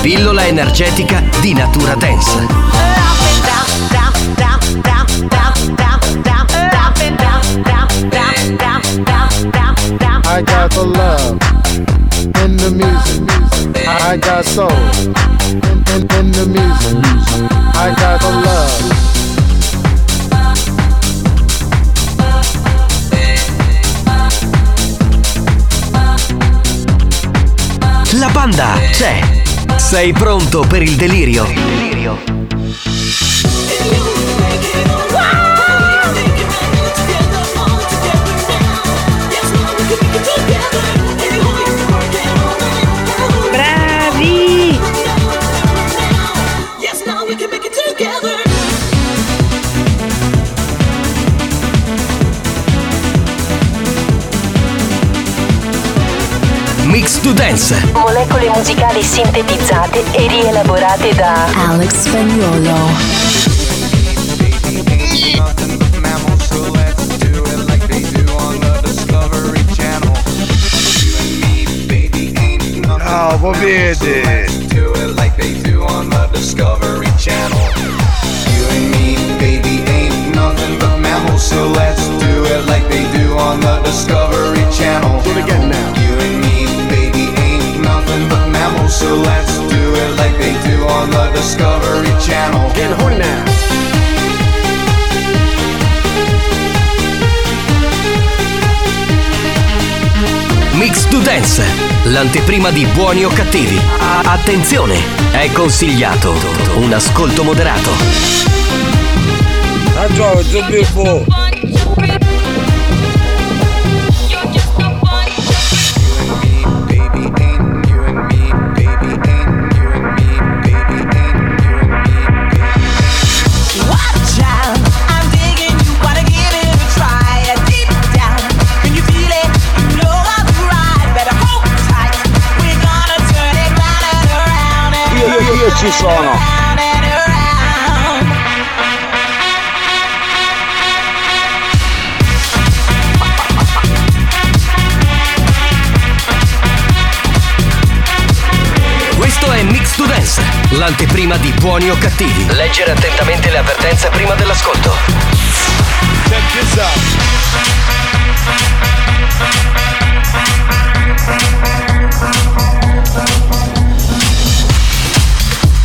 Pillola energetica di natura dance. I got the love in the music. I got soul in, in, in the music. I got the love. La banda c'è. Sei pronto per il delirio? Bravi! To Dance, molecole musicali sintetizzate e rielaborate da Alex Spagnuolo. Bravo, vede. do it so let's do it like they do on the Discovery Channel. Getting horny now. Mix to Dance, l'anteprima di buoni o cattivi. Attenzione, è consigliato un ascolto moderato. I draw ci sono. Questo è Mix to Dance, l'anteprima di buoni o cattivi. Leggere attentamente le avvertenze prima dell'ascolto. Check this out.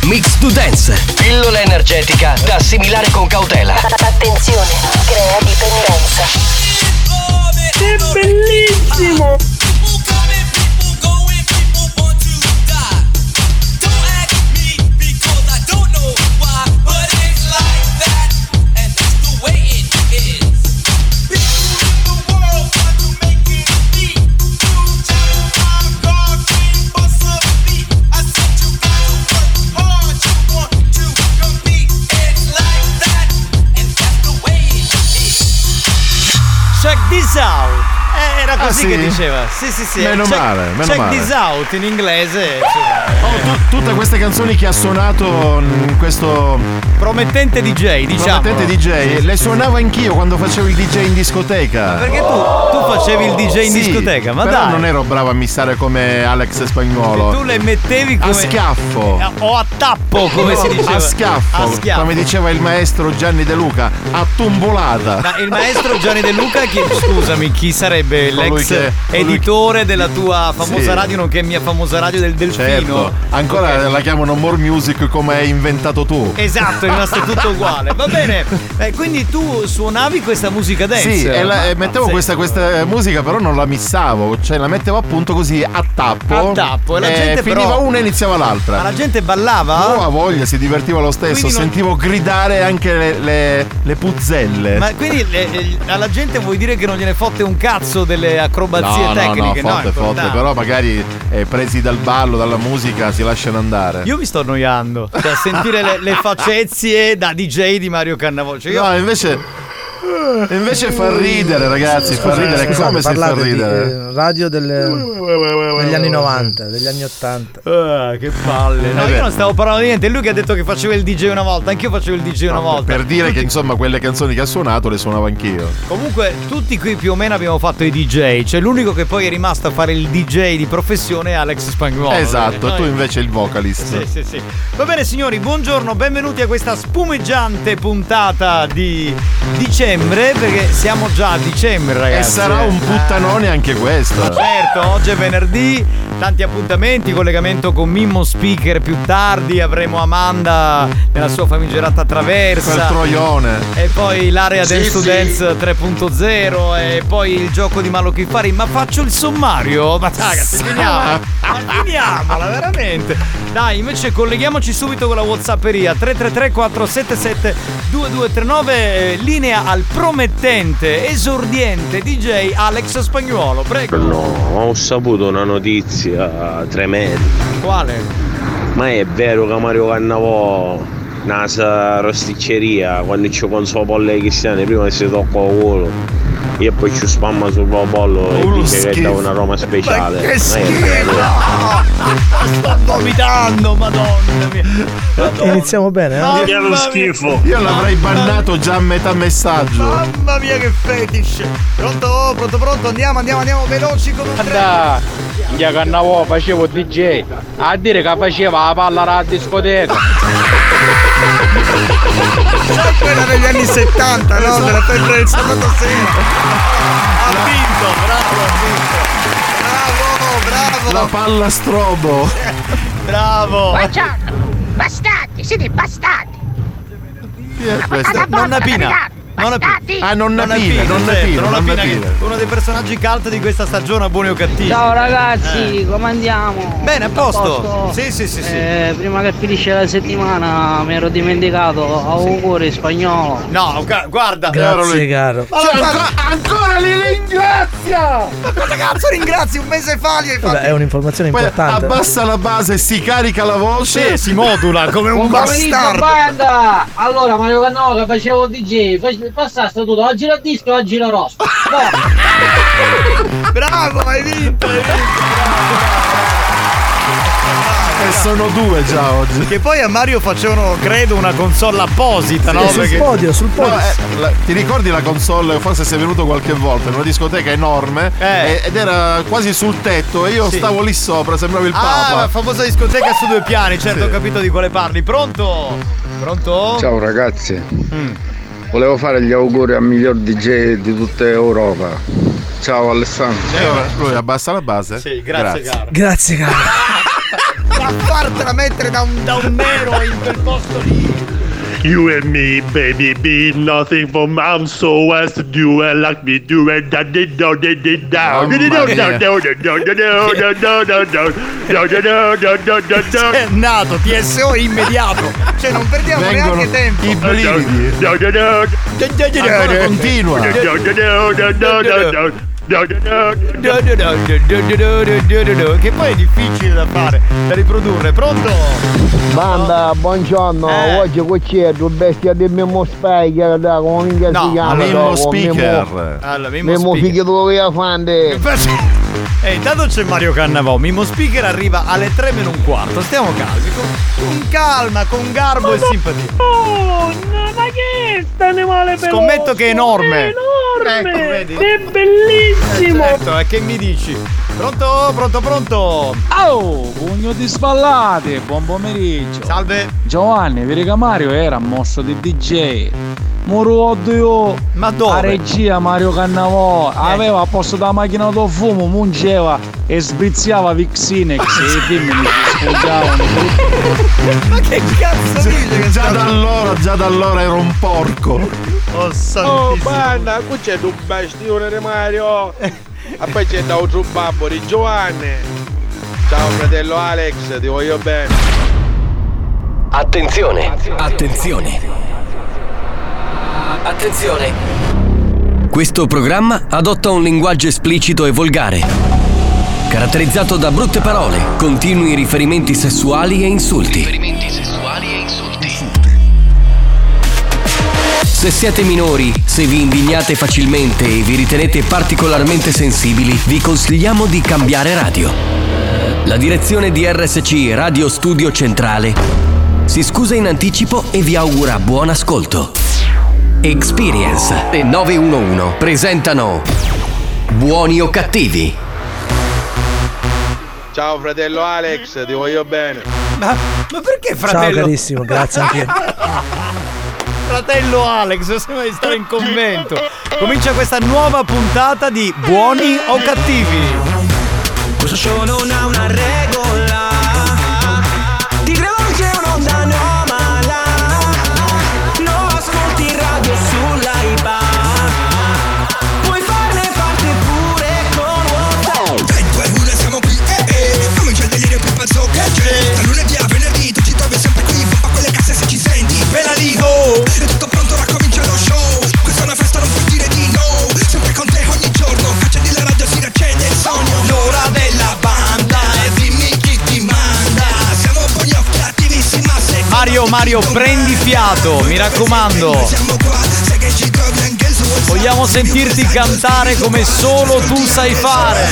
Mix to Dance, pillola energetica da assimilare con cautela. Attenzione, crea dipendenza. Sì, sì, sì. Meno check, male, meno check male. this out in inglese. Oh, tu- tutte queste canzoni che ha suonato in questo Promettente DJ, diciamo. promettente DJ, le suonavo anch'io quando facevo il DJ in discoteca. Perché tu, tu facevi il DJ in Sì, discoteca, ma però dai. non ero bravo a missare come Alex Spagnuolo. Tu le mettevi come. A schiaffo. Eh, O a tappo, come si diceva. A schiaffo, A schiaffo. come diceva il maestro Gianni De Luca, a tumbolata. Ma il maestro Gianni De Luca, chi, scusami, chi sarebbe Colui l'ex che- colui editore della tua famosa Sì. radio, nonché mia famosa radio del Delfino? Certo, ancora la chiamano More Music come hai inventato tu. Esatto, è rimasto tutto uguale. Va bene. Eh, quindi tu suonavi questa musica dance? Sì, e, la- e mettevo questa, questa musica, però non la missavo, cioè la mettevo appunto così a tappo. A tappo, e la gente finiva però- una e iniziava l'altra. Ma la gente ballava? Oh, a voglia, si divertiva lo stesso. Quindi non- Sentivo gridare anche le, le- le puzzelle. Ma quindi eh, eh, alla gente vuoi dire che non gliene fotte un cazzo delle acrobazie no, tecniche? No, no, fotte, è fotte, importante. però magari eh, presi dal ballo, dalla musica, si lasciano andare. Io mi sto annoiando. Cioè, a sentire le, le facezie da DJ di Mario Cannavò. Cioè, io- No, invece. Invece fa ridere, ragazzi, fa ridere. Scusate, Come si fa di ridere? eh, radio delle- degli anni 90, degli anni 80. Ah, che palle. No, Eh io beh. non stavo parlando di niente. È lui che ha detto che faceva il DJ una volta. Anch'io facevo il DJ una volta. Per dire che insomma quelle canzoni che ha suonato le suonavo anch'io. Comunque, tutti qui più o meno abbiamo fatto i DJ. Cioè, l'unico che poi è rimasto a fare il DJ di professione è Alex Spagnuolo. esatto, Noi- tu invece il vocalist. Sì, sì, sì. Va bene, signori, buongiorno, benvenuti a questa spumeggiante puntata di dicembre. Perché siamo già a dicembre, E ragazzi. sarà un puttanone anche questo. Certo, oggi è venerdì, tanti appuntamenti, collegamento con Mimmo Speaker più tardi, avremo Amanda nella sua famigerata traversa. Quel troione. E poi l'area Sì, del sì. Students 3.0 e poi il gioco di Malo che fari. Ma faccio il sommario? Ma ragazzi, finiamola. Finiamola, veramente. Dai, invece colleghiamoci subito con la Whatsapperia 333 477 2239 linea al promettente esordiente DJ Alex Spagnuolo. Prego. No, ho saputo una notizia tremenda. Quale? Ma è vero che Mario Cannavò nasa rosticceria quando ci console polle cristiane prima che si tocca il culo e poi ci spamma sul pollo e Uno dice che schifo. dà una Roma speciale. Ma che è schifo! Sto vomitando, madonna mia. Iniziamo bene, eh? Mamma mia. Io l'avrei bannato già a metà messaggio. Mamma mia che fetish! Pronto, pronto, pronto, andiamo, andiamo, andiamo veloci come un. Da, io cannavo facevo DJ, a dire che faceva la palla alla discoteca. Sai quella degli anni 70, no? Della febbre del sabato sera. Ha vinto, bravo, ha vinto. Bravo, bravo. La palla strobo. Bravo. Buongiorno! Bastardi, siete bastardi! Questa- Nonna Pina. Nonna Pina. Ah, nonna Nonna Pina, nonna certo, Pina, Nonna Pina, Pina. uno dei personaggi cult di questa stagione a buoni o cattivi. Ciao ragazzi, Eh. come andiamo? Bene, a Tutto posto? Sì, sì, sì, sì. Eh, prima che finisce la settimana mi ero dimenticato, auguri spagnolo. No, gu- guarda. Grazie, caro. Ma guarda- ancora li ringrazia! Ma cosa cazzo ringrazi? Un mese fa gli hai fatto. Vabbè, è un'informazione Poi importante. abbassa la base, si carica la voce. Sì, si modula come un pomeriggio bastardo. banda! Allora Mario Cannò che facevo DJ, face- passasse tutto, oggi la disco, oggi la rossa. Bravo, hai vinto, hai E sono due già oggi. Che poi a Mario facevano, credo, una console apposita, no? sul Perché- podio, sul podio. No, eh, la- ti ricordi la console? Forse sei venuto qualche volta in una discoteca enorme Eh. ed era quasi sul tetto e io Sì. stavo lì sopra, sembrava il Ah, Papa. la famosa discoteca su due piani, certo, Sì. ho capito di quale parli. Pronto? Pronto? Ciao ragazzi, Mm. Volevo fare gli auguri al miglior DJ di tutta Europa. Ciao Alessandro. E ora lui abbassa la base. Sì, grazie, caro. Grazie, caro. Ma fartela mettere da un, da un nero in quel posto lì. You and me, baby, be nothing for mom so as to do it like me do it. Da di do di di da. È nato TSO immediato. Cioè non perdiamo Vengono neanche tempo. I brividi. Continua. Che poi è difficile da fare, da riprodurre. Pronto? Banda, buongiorno, Eh. oggi qui c'è il bestia del Memo Spiker, da come minchia No, si chiama? Memo? Speaker. Allora, Memo Memo Speaker. figlio dove la fande. E intanto c'è Mario Cannavò. Mimo Speaker arriva alle 3 meno un quarto. Stiamo calmi. Con, con calma, con garbo e simpatia. Oh, ma che è sta animale veloce? Scommetto che è enorme. È enorme! Ecco? È bellissimo! Eh, certo, e che mi dici? Pronto? Pronto, pronto? Oh, pugno di spallate, buon pomeriggio. Salve. Giovanni, vedi che Mario era mosso di DJ. Moro io. Ma dove? A regia Mario Cannavò aveva a posto della macchina da fumo, mungeva e sbriziava Vixinex e i film mi sfoggiavano. Ma che cazzo dice? Già da allora, già da allora era un porco. Oh, Oh, banda, qui c'è un bastione di Mario. E poi c'è da un babbo di Giovanni. Ciao fratello Alex, ti voglio bene. Attenzione, attenzione. Attenzione. Questo programma adotta un linguaggio esplicito e volgare, caratterizzato da brutte parole, continui riferimenti sessuali e insulti. Se siete minori, se vi indignate facilmente e vi ritenete particolarmente sensibili, vi consigliamo di cambiare radio. La direzione di RSC Radio Studio Centrale si scusa in anticipo e vi augura buon ascolto. Experience e 911 presentano Buoni o cattivi? Ciao fratello Alex, ti voglio bene. Ma, ma perché Ciao fratello? carissimo, grazie anche. Fratello Alex, sembra di stare in convento. Comincia questa nuova puntata di Buoni o cattivi? Questo show non ha una Mario, Mario, prendi fiato, mi raccomando. Vogliamo sentirti cantare come solo tu sai fare.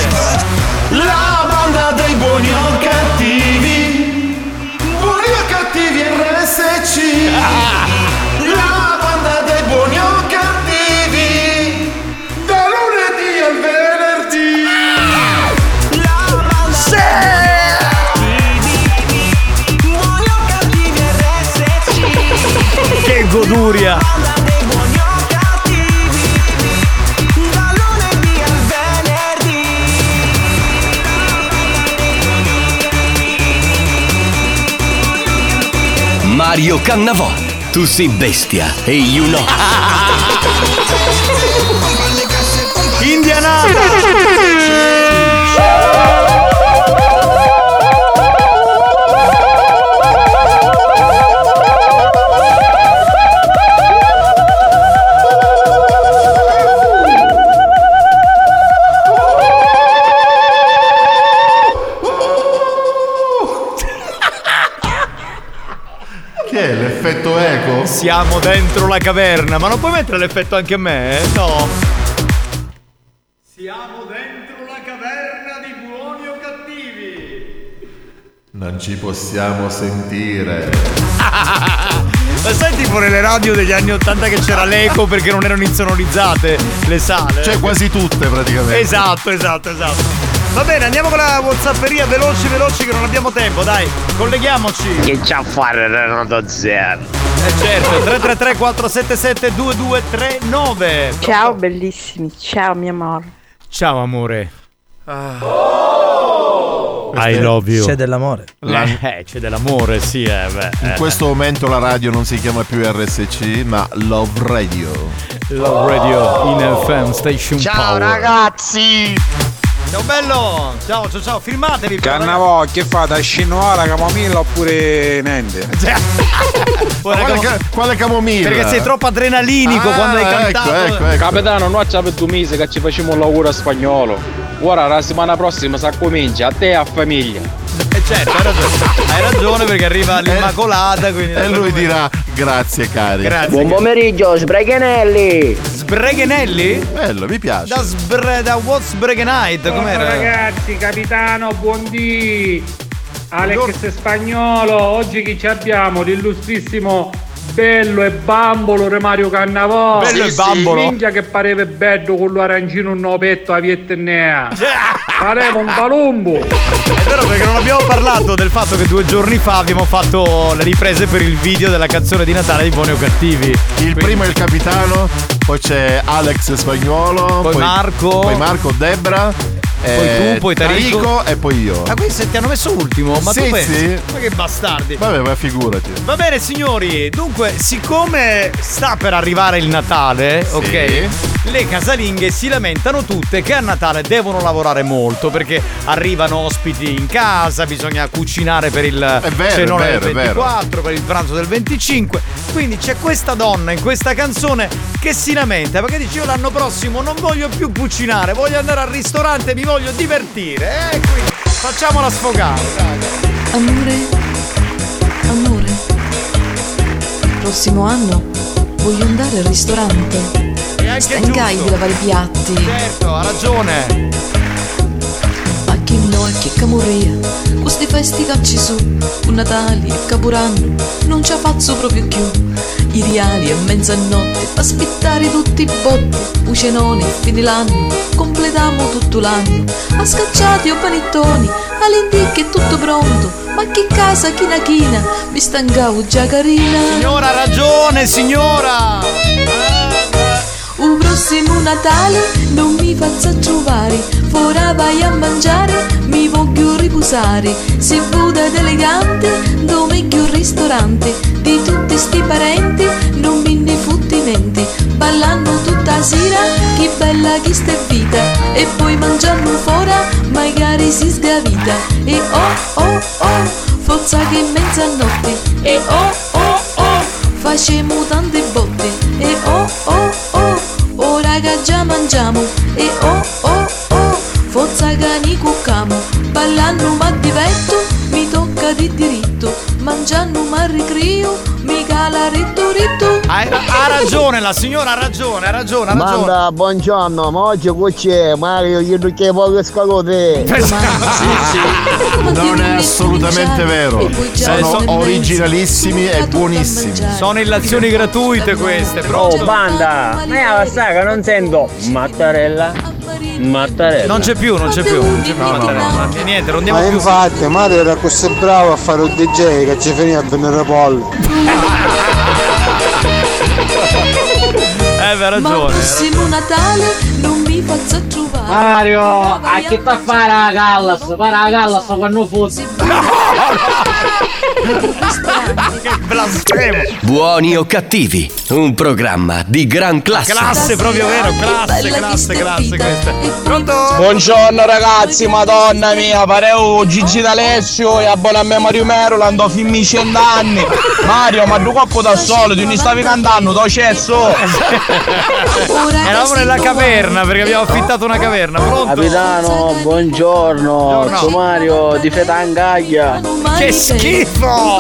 La banda dei buoni o cattivi Buoni o cattivi RSC La venerdì Mario Cannavò. Tu sei bestia e you know. Che Siamo dentro la caverna, ma non puoi mettere l'effetto anche a me? eh? No. Siamo dentro la caverna di buoni o cattivi. Non ci possiamo sentire. Ma sai tipo nelle radio degli anni 80 che c'era l'eco perché non erano insonorizzate le sale? Cioè quasi tutte praticamente. Esatto, esatto, esatto. Va bene, andiamo con la Whatsapperia veloci veloci che non abbiamo tempo, dai, colleghiamoci. Che c'ha a fare Renato Zero? Eh certo, 333 477 2239. Ciao bellissimi, ciao mio amore. Ciao amore. Questo I è- love you. C'è dell'amore. La- Eh, c'è dell'amore, sì, eh, beh. In eh. questo momento la radio non si chiama più RSC, ma Love Radio. Love Radio in FM Station Ciao Power. ragazzi! Ciao bello! Ciao, ciao, ciao, filmatevi. però, Cannavò, che fate? Scinoa la camomilla oppure niente? Ora, quale, camo- ca- quale camomilla? Perché sei troppo adrenalinico Ah, quando hai ecco, cantato. ecco, ecco. Capitano, noi c'è per due mesi che ci facciamo un lavoro a spagnolo. Ora la settimana prossima si comincia, a te e a famiglia. Eh, certo, hai ragione. Hai ragione perché arriva l'Immacolata. Quindi E lui dirà grazie cari. Grazie. Buon pomeriggio, Sbreghenelli! Sbreghenelli? Bello, mi piace. Da, sbre, da What's Sbreghenite, com'era? Ragazzi, capitano, buondì! Alex Spagnolo, oggi chi ci abbiamo? L'illustrissimo Bello e Bambolo Remario Cannavò. Bello e Bambolo? Minchia che pareva bello con l'arancino un nopetto a Vietnea. Pareva un palumbo. È vero perché non abbiamo parlato del fatto che due giorni fa abbiamo fatto le riprese per il video della canzone di Natale di Buoni o Cattivi. Il primo è il capitano, poi c'è Alex Spagnuolo, Poi Marco. poi Marco Debra, Poi tu, poi Tarico. e poi io. Ah, quindi se ti hanno messo ultimo? Ma Sì, tu pensi? sì. Ma che bastardi. Vabbè, ma figurati. Va bene signori, dunque siccome sta per arrivare il Natale, ok? Le casalinghe si lamentano tutte che a Natale devono lavorare molto perché arrivano ospiti in casa, bisogna cucinare per il vero, cenone vero, del è vero. 24, per il pranzo del 25. Quindi c'è questa donna in questa canzone che si lamenta perché dice io l'anno prossimo non voglio più cucinare, voglio andare al ristorante mi voglio divertire. Eh, quindi facciamola sfogare. dai. Amore, amore, prossimo anno voglio andare al ristorante. Stangai di lavare i piatti. Certo, ha ragione. E chi camuria, questi festi che ci su, un Natale e Capodanno, non ci faccio proprio più. I reali a mezzanotte, a spittare tutti i botti, un cenone, fine l'anno, completiamo tutto l'anno. A scacciati o panettoni, all'indicche è tutto pronto, ma chi casa china china, mi stancavo già carina. Signora ha ragione, signora! Un prossimo Natale non mi faccia trovare, ora vai a mangiare, mi voglio riposare. Se vuda elegante, dove che un ristorante, di tutti sti parenti, non mi ne fotti niente. Ballando tutta sera, che bella che sta vita, e poi mangiando fuori, magari si sgavita. E oh oh oh, forza che mezzanotte, e oh oh oh, facciamo tante botte, e oh oh oh, che già mangiamo, e oh oh oh, forza che ni cuccamo, ballando ma diverto, mi tocca di diritto, mangiando ma ricrio, mi cala ritto ritto. Ha, ha ragione, la signora ha ragione, ha ragione, ha ragione. Manda, buongiorno, ma oggi c'è Mario, io non che voglio scalore. Non è assolutamente vero. Sono originalissimi e buonissimi. Sono illazioni gratuite queste, pronto? Oh banda, ma la saga non sento Mattarella. Mattarella. Non c'è più, non c'è più, non c'è più Mattarella. E niente, non Ma andiamo più. infatti Mario era così bravo a fare un DJ che ci finì a venire pollo. Eh, beh, ha Ma ragione. prossimo Natale non mi trovare. Mario, a che sta a fare la Gallas? Fare la Gallas quando fosse. che blasfemo. Buoni o cattivi, un programma di gran classe. Classe proprio vero, classe, classe, classe questa. Pronto? Buongiorno ragazzi, madonna mia, pareo Gigi D'Alessio e abbona a me Mario Meroland, ho filmi cent'anni. Mario, ma due coppo da solo, tu ne stavi cantando, t'ho cesso. Eravamo nella caverna perché abbiamo affittato una caverna, pronto? Capitano, buongiorno. Sono Mario di Fetangaglia. Che schifo!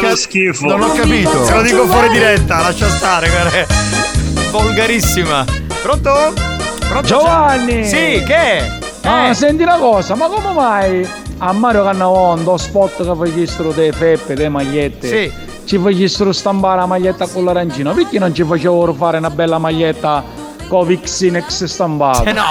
Che schifo. Non ho capito. Se lo dico fuori diretta, lascia stare, guarda. Volgarissima. Pronto? Pronto? Giovanni! Sì, che? Ah, Eh. senti una cosa, ma come mai a Mario Cannavon, do spot che facessero delle feppe, delle magliette, Sì. ci facessero stampare la maglietta con l'arancino? Perché non ci facevano fare una bella maglietta con Vixinex stampata? Eh no,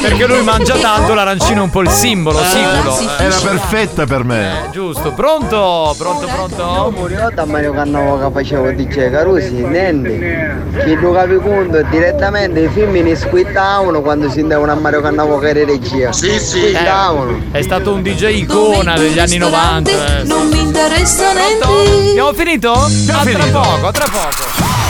perché lui mangia tanto, l'arancino è un po' il simbolo, sicuro. Eh, Era perfetta per me. Giusto, pronto? Pronto, pronto? Io da Mario Cannavo che facevo DJ Carusi, niente. Chi lo capi conto direttamente i film ne squittavano quando si andavano a Mario Cannavo che era regia. Sì, Squittavano. È stato un DJ icona degli anni 90. eh, sì. Non mi interessa niente. Abbiamo finito? a tra poco, a tra poco.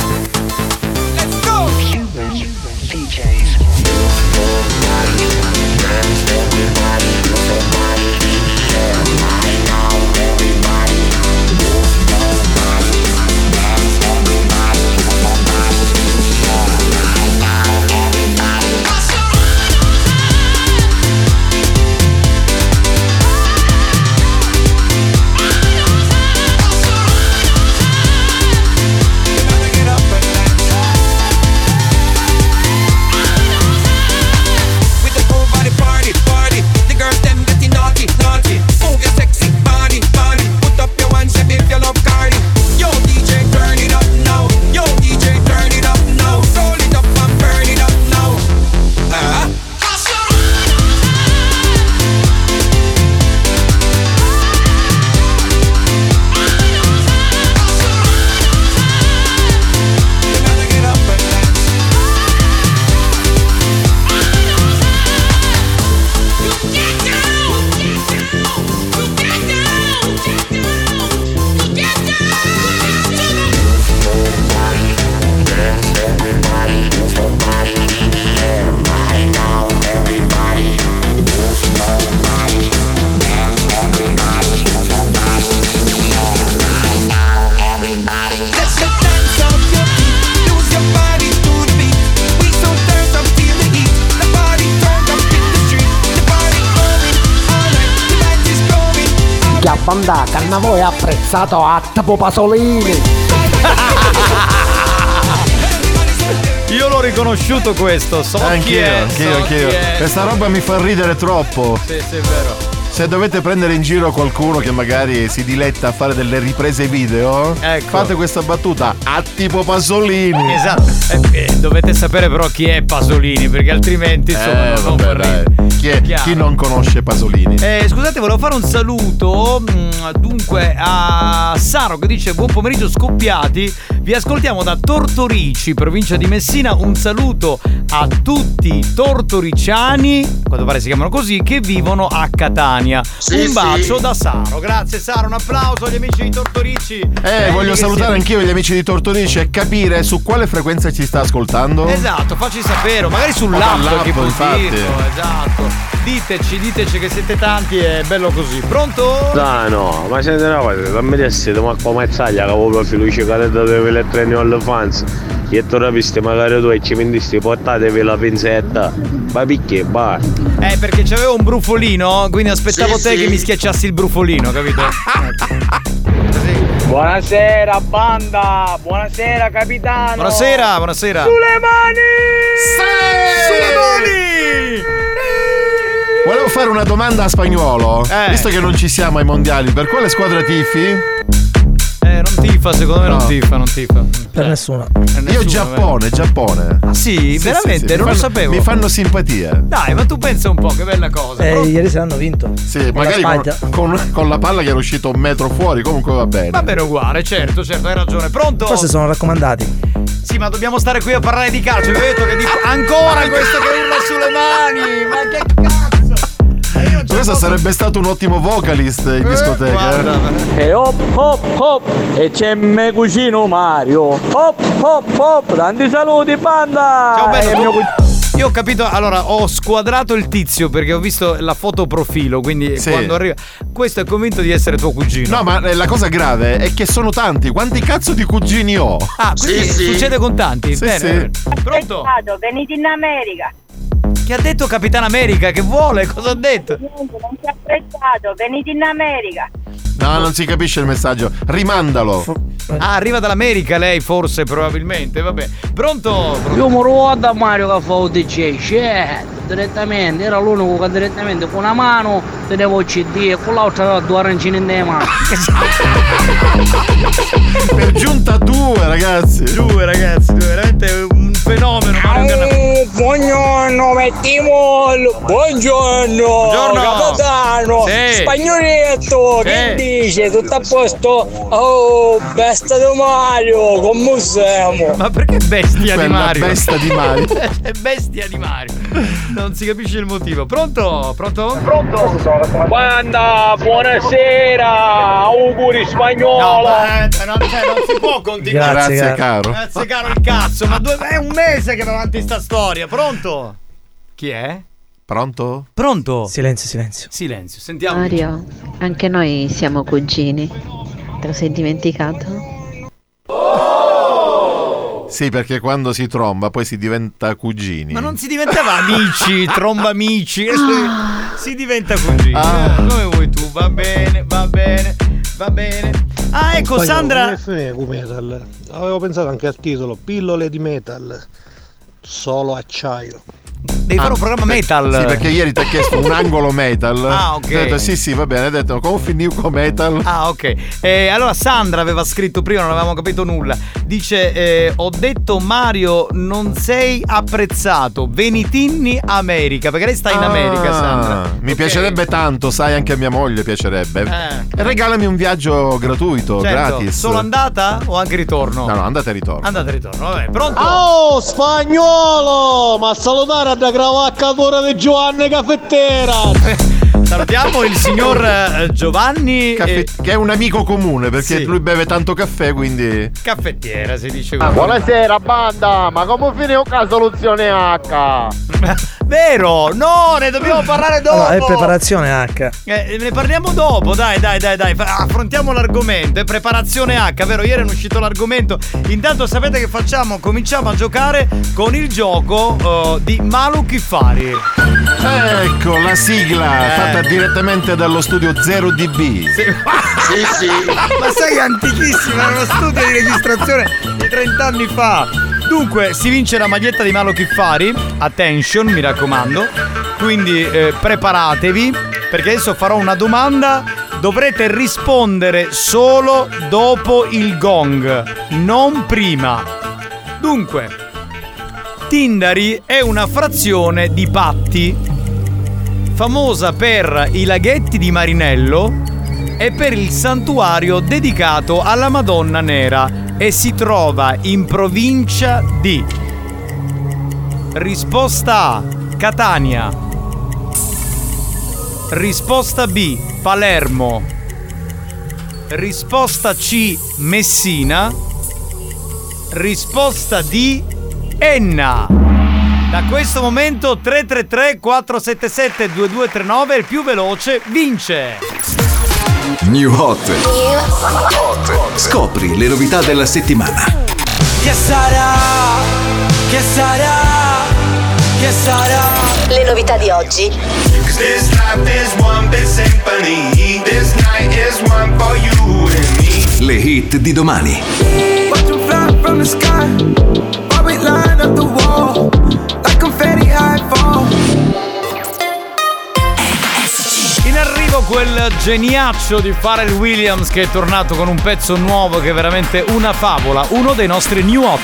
Cannavò è apprezzato a Tapo Pasolini. Io l'ho riconosciuto questo, so chi Anch'io, è. anch'io, so anch'io. chi è. Questa roba mi fa ridere troppo. Sì, sì, è vero. Se dovete prendere in giro qualcuno che magari si diletta a fare delle riprese video, fate questa battuta a tipo Pasolini. Esatto. Eh, eh, dovete sapere però chi è Pasolini, perché altrimenti insomma Eh, non vabbè, dai. Chi, è- chi non conosce Pasolini? Eh, scusate, volevo fare un saluto mm, dunque a Saro che dice buon pomeriggio scoppiati. Vi ascoltiamo da Tortorici, provincia di Messina. Un saluto a tutti i tortoriciani, a quanto pare si chiamano così, che vivono a Catania. Sì, un sì. bacio da Saro. Grazie Saro, un applauso agli amici di Tortorici. Eh, Belli voglio salutare siete. anch'io gli amici di Tortorici e capire su quale frequenza ci sta ascoltando. Esatto, facci sapere, magari sull'app dall'app, che infatti. dirlo, esatto. Diteci, diteci che siete tanti, è bello così. Pronto? No, no, ma senti una cosa, non mi dessi, ma come zaglia che avevo profilo ci cadete dove treni all'infanzia. E tu rapisti magari tu e ci vendisti portatevi la pinzetta. Ma picchi, va. Eh, perché c'avevo un brufolino, quindi aspettavo Sì, te sì. che mi schiacciassi il brufolino, capito? Buonasera banda, buonasera capitano. Buonasera, buonasera. Sulle mani! Sulle mani! Volevo fare una domanda a spagnolo. Eh. Visto che non ci siamo ai mondiali, per quale squadra tifi? Eh, non tifa, secondo me No. non tifa, non tifa. Per nessuno. Io Giappone, Giappone. Ah sì, veramente? mi non lo sapevo. Mi fanno simpatia. Dai, ma tu pensa un po', che bella cosa. Eh, Però- ieri sera hanno vinto. Sì, Con la magari con, Spagna. con- con la palla che era uscito un metro fuori, comunque va bene. Va bene uguale, certo, certo, hai ragione. Pronto? Forse sono raccomandati. Sì, ma dobbiamo stare qui a parlare di calcio. Vi ho detto che di- ancora questo che urla sulle mani. Ma che cazzo? Questo sarebbe stato un ottimo vocalist in discoteca. eh. E hop hop hop e c'è me cugino Mario. Hop hop hop, tanti saluti banda. Ciao bello. Mio cugino- Io ho capito, allora ho squadrato il tizio perché ho visto la foto profilo, quindi Sì. quando arriva. Questo è convinto di essere tuo cugino. No, ma eh, la cosa grave è che sono tanti. Quanti cazzo di cugini ho? Ah, quindi succede con tanti. Sì, Bene, sì. bene. Pronto? venite in America. Chi ha detto Capitan America? Che vuole? Cosa ha detto? Niente, non si è apprezzato, venite in America. No, non si capisce il messaggio. Rimandalo. Ah, arriva dall'America lei, forse, probabilmente. Vabbè. Pronto? Io mi ricordo a Mario che fa un DJ, cioè, direttamente, era l'unico che direttamente con una mano tenevo il CD e con l'altra aveva due arancine in mano. Per giunta due, ragazzi. Due, ragazzi. Mettiamo buongiorno, Buongiorno. capitano, Sì. spagnoletto, che Sì. dice? Tutto a posto? Oh, besta di Mario, come siamo? Ma perché bestia di Quella Mario? bestia di Mario. È bestia di Mario. Non si capisce il motivo. Pronto? Pronto? Pronto? Banda, buonasera, auguri spagnolo. No, ma, eh, non, cioè, non si può continuare. Grazie, Grazie, caro. Grazie caro il cazzo, ma due- è un mese che va avanti sta storia. Pronto? Chi è? Pronto? Pronto? Silenzio, silenzio. Silenzio, sentiamo. Mario, anche noi siamo cugini. Te lo sei dimenticato? Sì, perché quando si tromba poi si diventa cugini. Ma non si diventava amici, tromba amici, si diventa cugini. Ah. Eh, Come vuoi tu, va bene, va bene, va bene. Ah, ecco Spagnolo, Sandra. con metal? Avevo pensato anche al titolo, pillole di metal. Solo acciaio. Devi fare un programma metal. Sì, perché ieri ti ha chiesto un angolo metal. Ah, ok. Ho detto sì, sì, va bene. Ha detto come finì con metal. Ah, ok. Eh, allora Sandra aveva scritto prima, non avevamo capito nulla. Dice: eh, Ho detto Mario, non sei apprezzato. Venitinni America. Perché lei sta in America, Ah, Sandra. Mi piacerebbe tanto, sai, anche a mia moglie piacerebbe. Eh. Regalami un viaggio gratuito, Certo, gratis. Solo andata o anche ritorno? No, no, andate e ritorno. Andata e ritorno, vabbè, pronto? Oh, spagnolo! Ma salutare da cravaccatura di Giovanni Caffettera! Salutiamo il signor eh, Giovanni. Caffe- Che è un amico comune perché Sì. lui beve tanto caffè, quindi. Caffettiera, si dice Ah, così. buonasera banda, ma come con la soluzione H? Vero? No, ne dobbiamo parlare dopo. No, è preparazione H. Eh, ne parliamo dopo, dai, dai, dai, dai. Affrontiamo l'argomento. È preparazione H, vero? Ieri è uscito l'argomento. Intanto sapete che facciamo? Cominciamo a giocare con il gioco eh, di Malu Kiffari. Ecco la sigla Eh. Fatta direttamente dallo studio 0DB. Sì, sì. Ma sei antichissima, è uno studio di registrazione di 30 anni fa. Dunque, si vince la maglietta di Malo Kiffari. Attention, mi raccomando. Quindi eh, preparatevi, perché adesso farò una domanda. Dovrete rispondere solo dopo il gong, non prima. Dunque, Tindari è una frazione di Patti, famosa per i laghetti di Marinello e per il santuario dedicato alla Madonna Nera e si trova in provincia di. Risposta A Catania. Risposta B Palermo. Risposta C Messina. Risposta D Enna da questo momento 333 477 2239 il più veloce vince New Hot. Scopri le novità della settimana. Che sarà? Che sarà? Che sarà? Le novità di oggi. This life is one big symphony. This night is one for you and me. Le hit di domani. Watch them fly from the sky. While we line up the wall. Confetti high fall. In arrivo quel geniaccio di Pharrell Williams che è tornato con un pezzo nuovo che è veramente una favola, uno dei nostri new hot.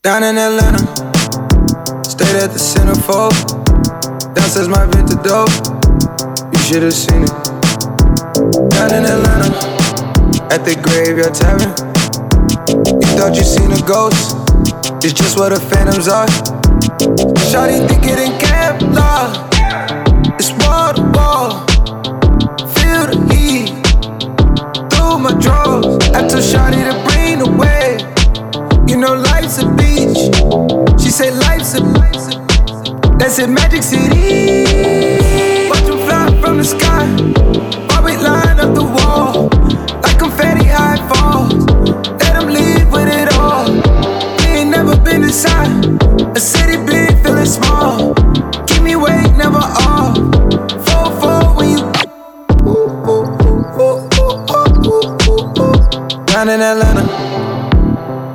Down in Atlanta, stayed at the centerfold. Downstairs my vintage dope, you should have seen it. Down in Atlanta, at the graveyard tavern. You thought you seen a ghost, it's just what the phantoms are. Shawty think it in Kevlar, it's wall to wall. Feel the heat through my drawers. I told Shawty to bring the wave. You know life's a beach. She said life's a That's it, Magic City. Watch them fly from the sky. While we line up the wall. Like confetti high falls. Inside. A city big, feeling small. Keep me awake, never off. Four, four when you. Down in Atlanta.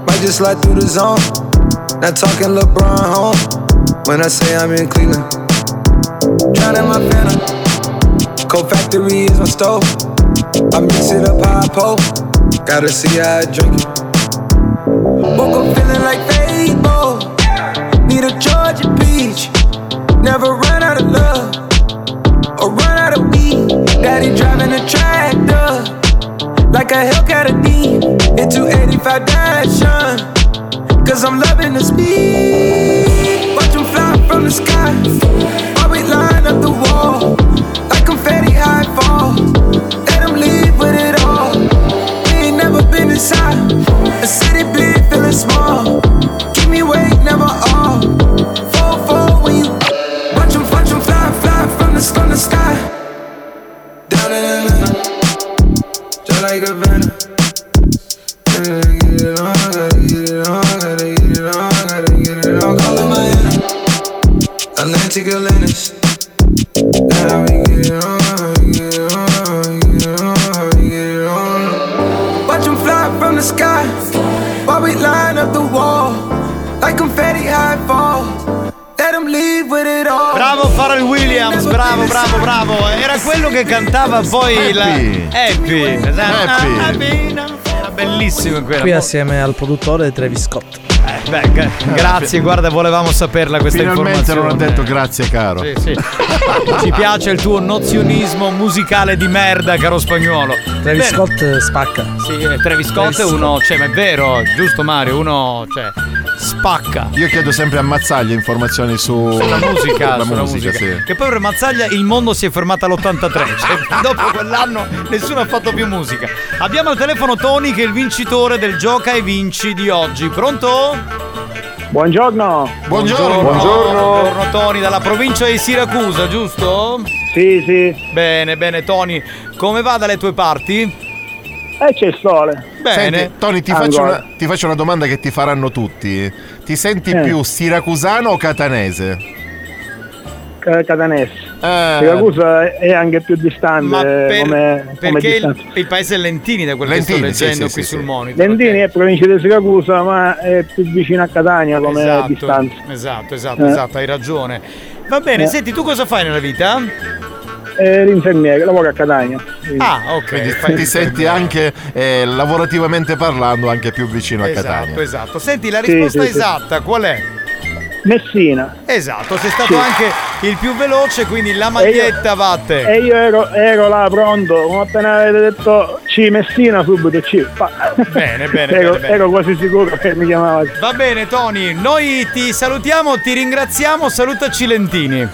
Might just slide through the zone. Not talking LeBron home. When I say I'm in Cleveland. Drowning my phantom. Cold factory is my stove. I mix it up I pull. Gotta see how I drink it. Woke up feeling like Fable. Need a Georgia peach. Never run out of love or run out of weed. Daddy driving a tractor like a Hellcat a D. Into 85 Dashin. Cause I'm loving the speed. Watch 'em fly from the sky. While we line up the wall. Cantava poi la Happy. Happy. Happy. Era bellissimo quella. Qui assieme al produttore Travis Scott. Eh, beh, gra- grazie, guarda, volevamo saperla questa Finalmente informazione. non ho detto grazie caro. Sì, sì. Ci piace il tuo nozionismo musicale di merda, caro spagnolo. Travis Bene. Scott spacca. Sì, eh, Travis Scott è uno, cioè, ma è vero, giusto Mario, uno, cioè, spacca. Io chiedo sempre a Mazzaglia informazioni su Sulla musica, sulla sulla musica, musica. sì. Che poi per Mazzaglia il mondo si è fermato all'83. Cioè, dopo quell'anno nessuno ha fatto più musica. Abbiamo al telefono Tony che è il vincitore del Gioca e Vinci di oggi. Pronto? Buongiorno. Buongiorno. Buongiorno Tony, dalla provincia di Siracusa, giusto? Sì, sì. Bene, bene Tony. Come va dalle tue parti? E c'è il sole. Bene. Senti, Tony, ti Ancora. faccio, una, ti faccio una domanda che ti faranno tutti. Ti senti Eh. più siracusano o catanese? Ca- Catanese. Eh. Siracusa è anche più distante Ma per- come, come perché distanza. il, il paese è Lentini da quel che Lentini, sto sì, leggendo sì, qui sì, sul sì. monitor. Lentini è provincia di Siracusa, ma è più vicino a Catania come Esatto, distanza. esatto, esatto, Eh. esatto, hai ragione. Va bene, Eh. senti, tu cosa fai nella vita? È l'infermiere, lavora a Catania. Quindi- Ah, ok. Quindi ti senti anche eh, lavorativamente parlando anche più vicino a Esatto, Catania. esatto. Senti, la risposta sì, sì. esatta qual è? Messina. Esatto, sei stato Sì. anche il più veloce, quindi la maglietta va a te. E io ero, ero là pronto, come appena avete detto C Messina subito C. Bene, bene, ero, bene, bene. ero quasi sicuro che mi chiamava. Va bene, Tony, noi ti salutiamo, ti ringraziamo, salutaci Lentini.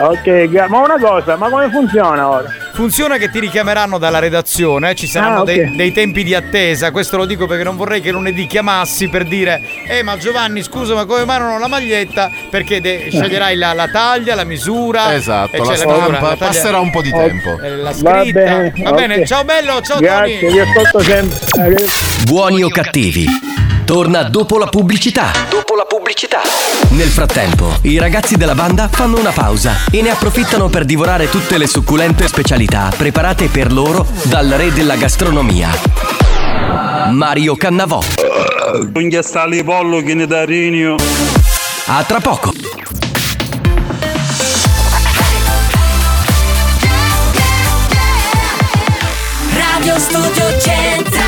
Ok, gra- ma una cosa, ma come funziona ora? Funziona che ti richiameranno dalla redazione, ci saranno Ah, ok. dei, dei tempi di attesa, questo lo dico perché non vorrei che lunedì chiamassi per dire Eh ma Giovanni scusa ma come mai non ho la maglietta? Perché de- sceglierai la, la taglia, la misura Esatto, e la c'è stampa, misura, la taglia- passerà un po' di tempo. eh, la Va scritta. bene, Va ok. bene, ciao bello, ciao Grazie, Tony. vi ascolto sempre. Eh, Buoni o cattivi? Torna dopo la pubblicità. Dopo la pubblicità. Nel frattempo, i ragazzi della banda fanno una pausa e ne approfittano per divorare tutte le succulente specialità preparate per loro dal re della gastronomia. Mario Cannavò. Lì pollo che ne da rinio. A tra poco. Radio Studio Centrale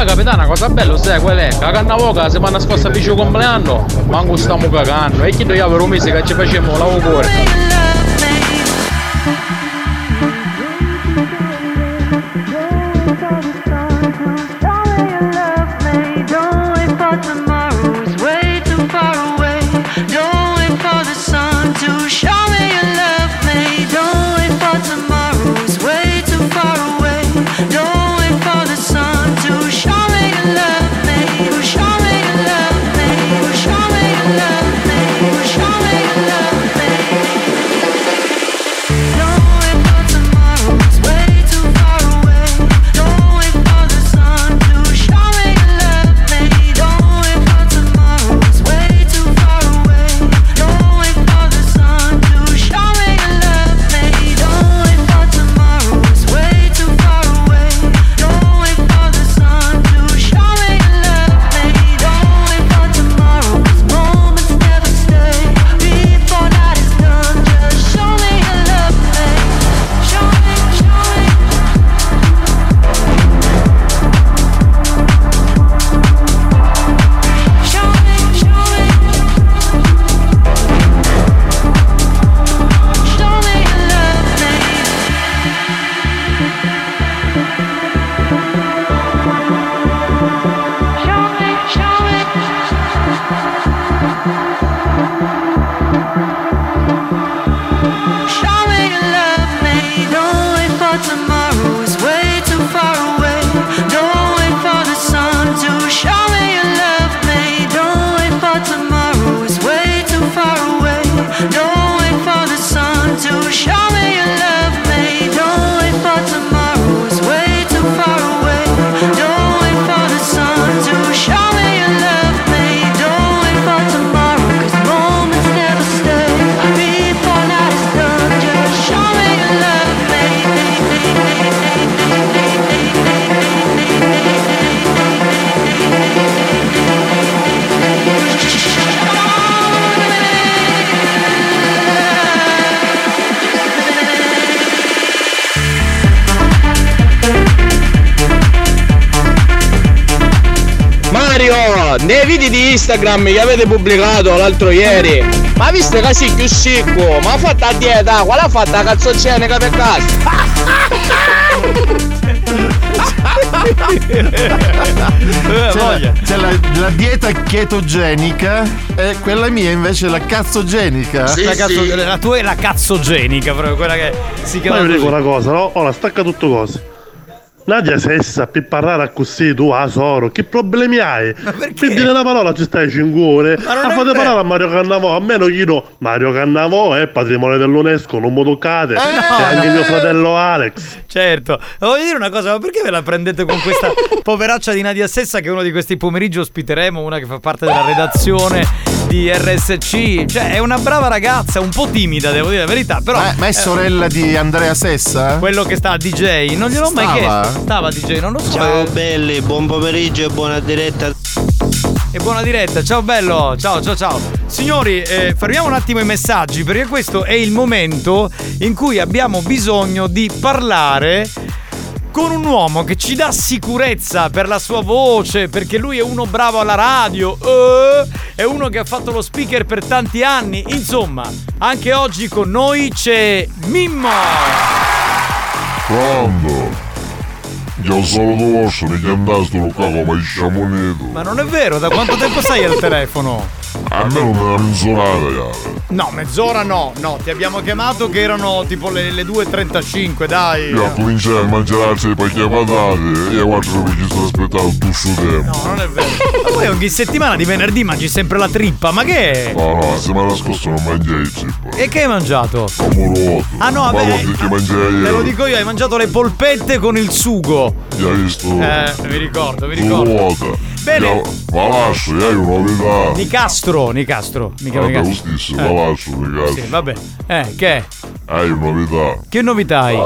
Poi capitana, cosa bella sai qual è? La cannavoca se mi nascosta a più compleanno, manco stiamo cagando. E chi io per un mese che ci facciamo lavoro. Instagram che avete pubblicato l'altro ieri, ma visto che sei più sicco, ma ha fatto a dieta, qual ha fatto la cazzocenica per caso? C'è, la, c'è la- la dieta chetogenica e quella mia invece è la cazzogenica. la, cazzo- la tua è la cazzogenica, proprio quella che si Ma chiama vi dico così. una cosa, no? Ora stacca tutto cose. Nadia Sessa per parlare così tu a Soro, che problemi hai? Per dire una parola ci stai 5 ore. Ma non A fate parlare a Mario Cannavò, a meno io no. Mario Cannavò è patrimonio dell'UNESCO, non mi toccate. no, e anche no. mio fratello Alex. Certo, voglio dire una cosa, ma perché ve la prendete con questa poveraccia di Nadia Stessa che uno di questi pomeriggi ospiteremo, una che fa parte della redazione di RSC, cioè è una brava ragazza, un po' timida, devo dire la verità, però Ma, ma è sorella di Andrea Sessa? quello che sta a DJ, non gliel'ho mai Stava? chiesto. Stava a DJ, non lo so. Ciao eh. belli, buon pomeriggio e buona diretta. E buona diretta, ciao bello, ciao ciao ciao. Signori, eh, fermiamo un attimo i messaggi perché questo è il momento in cui abbiamo bisogno di parlare con un uomo che ci dà sicurezza per la sua voce, perché lui è uno bravo alla radio, eh, è uno che ha fatto lo speaker per tanti anni. Insomma, anche oggi con noi c'è Mimmo. Pronto? Io sono vostro, mi chiamaste lo cago ma sciamoneto. Ma non è vero, da quanto tempo sei al telefono? A me non me la mezz'orata, yara. No, mezz'ora no, no, ti abbiamo chiamato che erano tipo le, le 2.35, dai. Io ho cominciato a mangiare altre pacche patate e guarda che ci sto aspettando tutto sto tempo. No, non è vero. Ma poi ogni settimana di venerdì mangi sempre la trippa, ma che è? No, no, la settimana scorsa non mangiai il cibo. E che hai mangiato? Amoroso. Ah no, vabbè. guarda che mangiai Te lo dico io, hai mangiato le polpette con il sugo. Ti hai visto? Eh, mi ricordo, mi ricordo. vuota. Bene. Lascio, hai una novità. Nicastro, Nicastro. Mica Vabbè, lo Nicastro. stesso, Eh. ma lascio, ragazzi. Sì, vabbè. Eh, che? Hai novità. Che novità hai?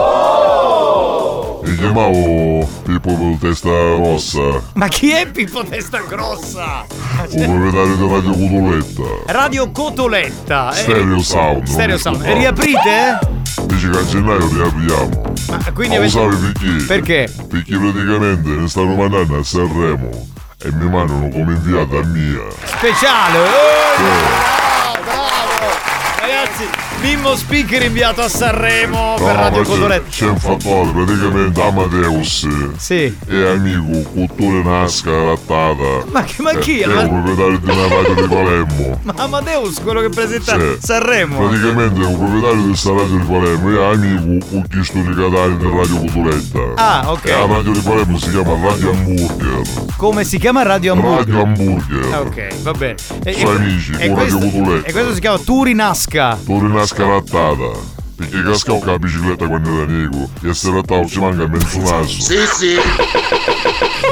Mi chiamavo Pippo testa rossa, Ma chi è Pippo Testa Grossa? un proprietario di Radio Cutoletta. Radio Cotoletta. eh. Stereo Sound. Stereo Sound. E riaprite? Dice che a gennaio riapriamo. Ma quindi Ma lo avete- sai perché? Perché? Perché praticamente ne stanno mandando a Sanremo e mi mandano come inviata mia. Speciale. Oh. Ragazzi, Mimmo Speaker inviato a Sanremo per No, Radio ma c'è- un fattore, praticamente Amadeus Sì. è amico cultura nasca rattata. Ma che- ma chi? È, è un proprietario di una radio di Palermo. Ma Amadeus, quello che presenta Sì. Sanremo. Praticamente è un proprietario di questa radio di Palermo e è amico con chi sto di Radio Cotoletta. Ah, ok. E la radio di Palermo si chiama Radio Hamburger. Come si chiama Radio Hamburger? Radio Hamburger. Ah, ok, va bene. E, Sono amici, e con Radio Cotoletta. e questo si chiama Turinasca. Torina scarattata. Perché cascavo con la bicicletta quando era nego e se rattavo ci manca mezzo naso. Sì, sì.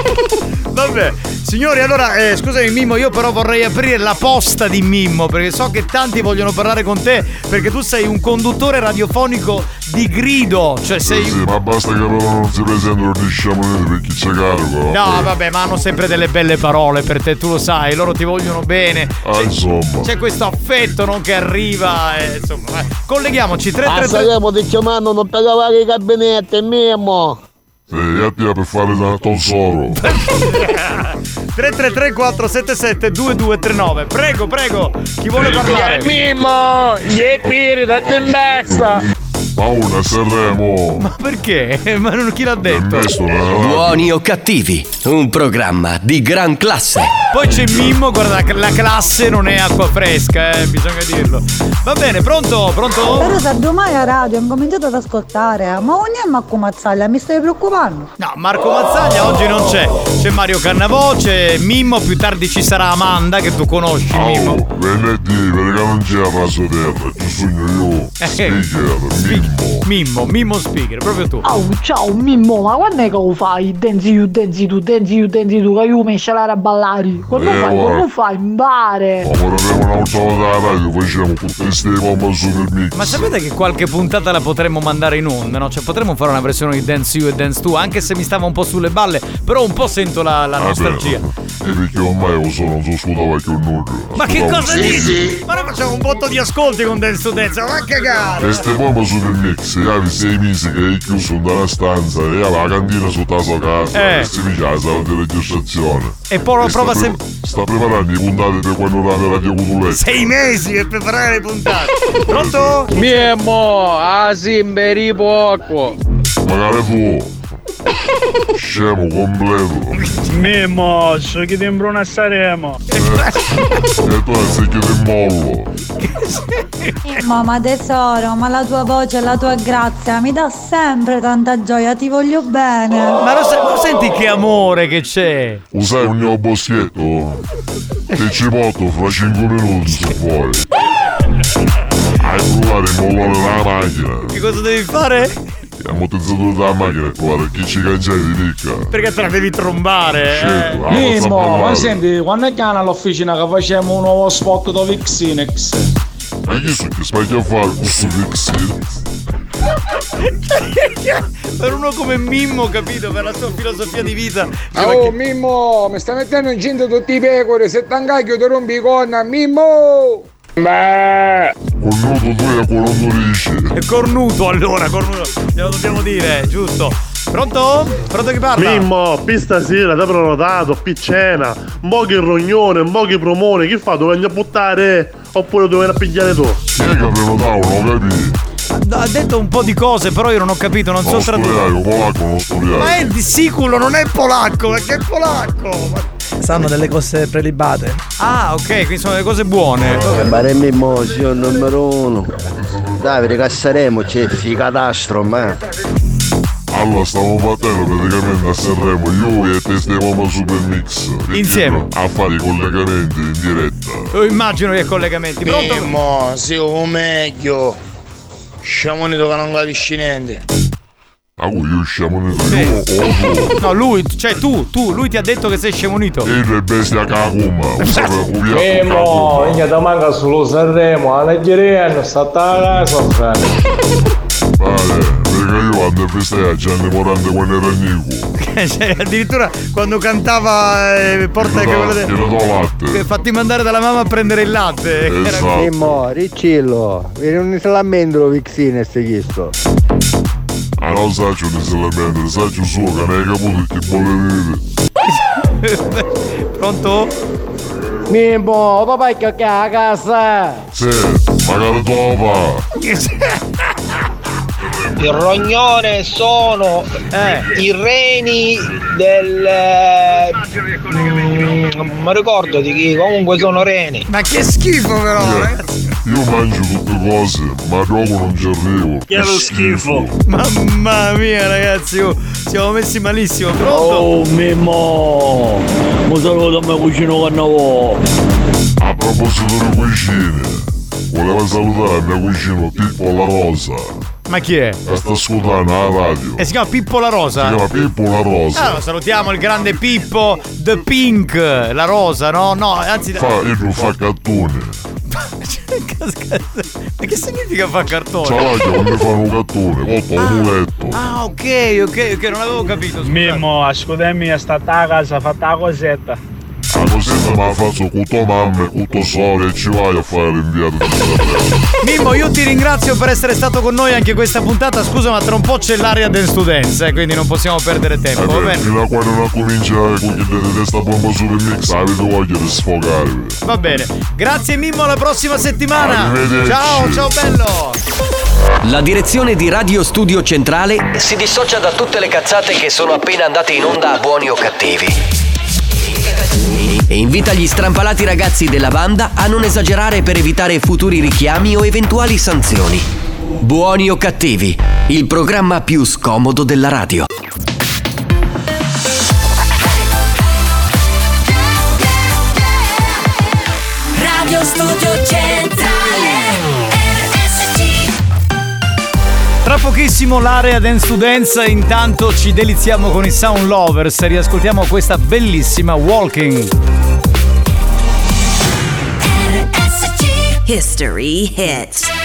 Vabbè, signori, allora, eh, scusami Mimmo, io però vorrei aprire la posta di Mimmo perché so che tanti vogliono parlare con te perché tu sei un conduttore radiofonico di grido, cioè sei... Sì, sì, ma basta che però non si presentano di sciamonete perché c'è carico. No, vabbè, ma hanno sempre delle belle parole per te, tu lo sai, loro ti vogliono bene. Ah, insomma. C'è questo affetto no, che arriva, eh, insomma, eh. colleghiamoci A 333 Sanremo ti chiamano per lavare i gabinetti, Mimmo. Sì, io ti per fare da tesoro. 333 477 2239. Prego, prego. Chi vuole parlare? Mimmo, gli piri da testa. Paura a Sanremo. Ma perché? Ma non chi l'ha detto? Buoni o cattivi, un programma di gran classe. Poi c'è Mimmo, guarda, la- la classe non è acqua fresca, eh, bisogna dirlo. Va bene, pronto? Pronto? Però se domani a radio ho cominciato ad ascoltare, ma ogni anno Marco Mazzaglia, mi stai preoccupando? No, Marco Mazzaglia oggi non c'è. C'è Mario Cannavò, c'è Mimmo, più tardi ci sarà Amanda che tu conosci, Mimmo. Oh, venerdì, perché non c'è il raso terra, ci sogno io. Speaker, Mimmo. Mimmo, Mimmo Speaker, proprio tu. Oh, ciao Mimmo, ma quando è che lo fai? Danzi you, danzi tu, danzi you, danzi tu, che io mi scialare a ballare. Quando Eh, fai, quando fai, impare. Ma vorremmo una volta alla radio, facciamo con queste bombe super mix. Ma sapete che qualche puntata la potremmo mandare in onda, no? Cioè potremmo fare una versione di Dance You e Dance 2, anche se mi stava un po' sulle balle, però un po' sento la, la Vabbè, nostalgia. E perché ormai lo so, non so scudava che nulla. Ma che cosa dici? Ma noi facciamo un botto di ascolti con Dance to Dance, ma a cagare! Queste bombe super mix, e avevi sei mesi che hai chiuso in una stanza e avevi la cantina sotto la sua casa Eh. e si faceva la sala di registrazione. E poi E sta prova pre- sempre. Sta preparando i puntate per quando la radio Cutuletta. Sei mesi per preparare le puntate. Pronto? Miemo, ah simberi poco. Magari tu. Scemo completo. Mimmo, so che ti imbruna saremo. E tu sei che ti mollo. Mamma tesoro, ma la tua voce e la tua grazia mi dà sempre tanta gioia, ti voglio bene. Ma lo, sai- ma senti che amore che c'è? Usai un mio boschietto? Che ci porto fra 5 minuti se vuoi. Hai provare a mollare la macchina. Che cosa devi fare? Il ammortizzatore della macchina e provare chi ci cancelli di nicca. Perché te la devi trombare. Certo, eh. Mimmo, ma senti, quando è che hanno all'officina che facciamo un nuovo spot da Vixinex? Ma chi so che sbaglia a fare questo pixel? per uno come Mimmo, capito? Per la sua filosofia di vita. Cioè, Oh che- Mimmo, mi sta mettendo in cinta tutti i pecore, se t'angacchio ti rompi i conna, Mimmo! Beh! Cornuto tu e colondorisci. È cornuto allora, cornuto. Glielo dobbiamo dire, giusto? Pronto? Pronto chi parla? Mimmo, pista sera, ti prenotato, piccena, un po' che rognone, un po' che promone, che fa? Dove andiamo a buttare? Oppure dove a pigliare tu? Chi è che prenotavo? Non capì? Ha detto un po' di cose, però io non ho capito, non so tradurre. studiare, polacco non studiare. Ma è di sicuro, non è polacco, ma che è polacco? Ma- Sanno delle cose prelibate. Ah, ok, quindi sono delle cose buone. Baremmi Mosio numero uno. Davide Cassaremo c'è ficatastro, ma. Allora stiamo battendo praticamente a Sanremo, io e te stavamo super mix. Insieme. A fare i collegamenti in diretta. Io immagino che collegamenti. Pronto? Mimmo, sì, o meglio. Sciamonito che non capisci niente. A cui io usciamo nel io tu. No, lui, cioè tu, tu, lui ti ha detto che sei scemunito. E il bestia caguma. Un Mimmo, caguma. minchia da manca solo Sanremo, alla Ghireno, sta a casa, frate. Vale, perché io quando festai a Gianni Morante quando era Nico. Cioè, addirittura quando cantava eh, Porta che glielo do latte. fatti mandare dalla mamma a prendere il latte. Esatto. Era- Mimmo, Riccillo, non si lamentano Vixine ste chiesto. Ah non saccio di se la mente, saccio suo che ne hai caputo che vuole dire. Pronto? Mimmo, papà che a casa. Sì, magari dopo. Il rognone sono i reni del. mm, non mi ricordo di chi, comunque sono reni. Ma che schifo però, Io mangio tutte cose, ma dopo non ci arrivo. Che lo schifo. Mamma mia ragazzi, oh, siamo messi malissimo. Pronto? Oh Mimmo, mi saluto a me cucino cannavo. A proposito di cucine, volevo salutare il mio vicino Pippo La Rosa. Ma chi è? Che sta ascoltando la radio. E si chiama Pippo la Rosa? Si chiama Pippo La Rosa. Allora, salutiamo il grande Pippo The Pink, la rosa, no? No, anzi. Fa, io non fa cartone. Ma che significa fa cartone? Ciao, quando fanno un cartone, coppa un muletto. Ah, ok, ok, ok, non avevo capito. scusate. Mimmo, ascoltami, è stata a casa, fatta la cosetta. La cosetta me la faccio con tua mamma e con tua sorella e ci vai a fare l'inviato di. Mimmo, io ti ringrazio per essere stato con noi anche questa puntata. Scusa, ma tra un po' c'è l'area del students, eh, quindi non possiamo perdere tempo, va Eh beh, bene? fino a quando non comincia con chi deve testa bomba super mix, avete voglia di sfogarvi. Va bene. Grazie Mimmo, alla prossima settimana. Ciao, ciao bello. La direzione di Radio Studio Centrale si dissocia da tutte le cazzate che sono appena andate in onda a buoni o cattivi. E invita gli strampalati ragazzi della banda a non esagerare per evitare futuri richiami o eventuali sanzioni. Buoni o cattivi, il programma più scomodo della radio. Pochissimo l'area Dance to Dance, intanto ci deliziamo con i Sound Lovers e riascoltiamo questa bellissima Walking. History hits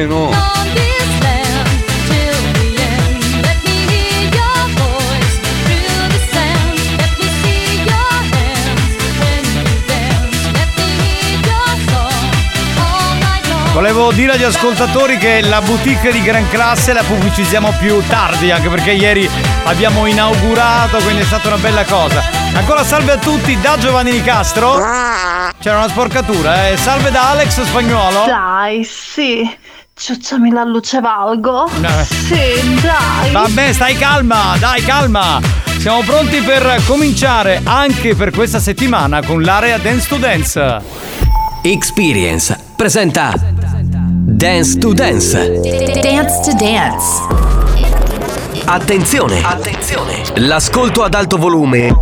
long. Volevo dire agli ascoltatori che la boutique di Gran Classe la pubblicizziamo più tardi, anche perché ieri abbiamo inaugurato, quindi è stata una bella cosa. Ancora salve a tutti da Giovanni Nicastro. C'era una sporcatura, eh. Salve da Alex Spagnuolo. Dai, sì. Ciucciami la luce valgo. Sì, dai. Vabbè, stai calma, dai, calma. Siamo pronti per cominciare anche per questa settimana con l'area Dance to Dance. Experience presenta Dance to Dance. Dance to Dance. Attenzione! Attenzione! L'ascolto ad alto volume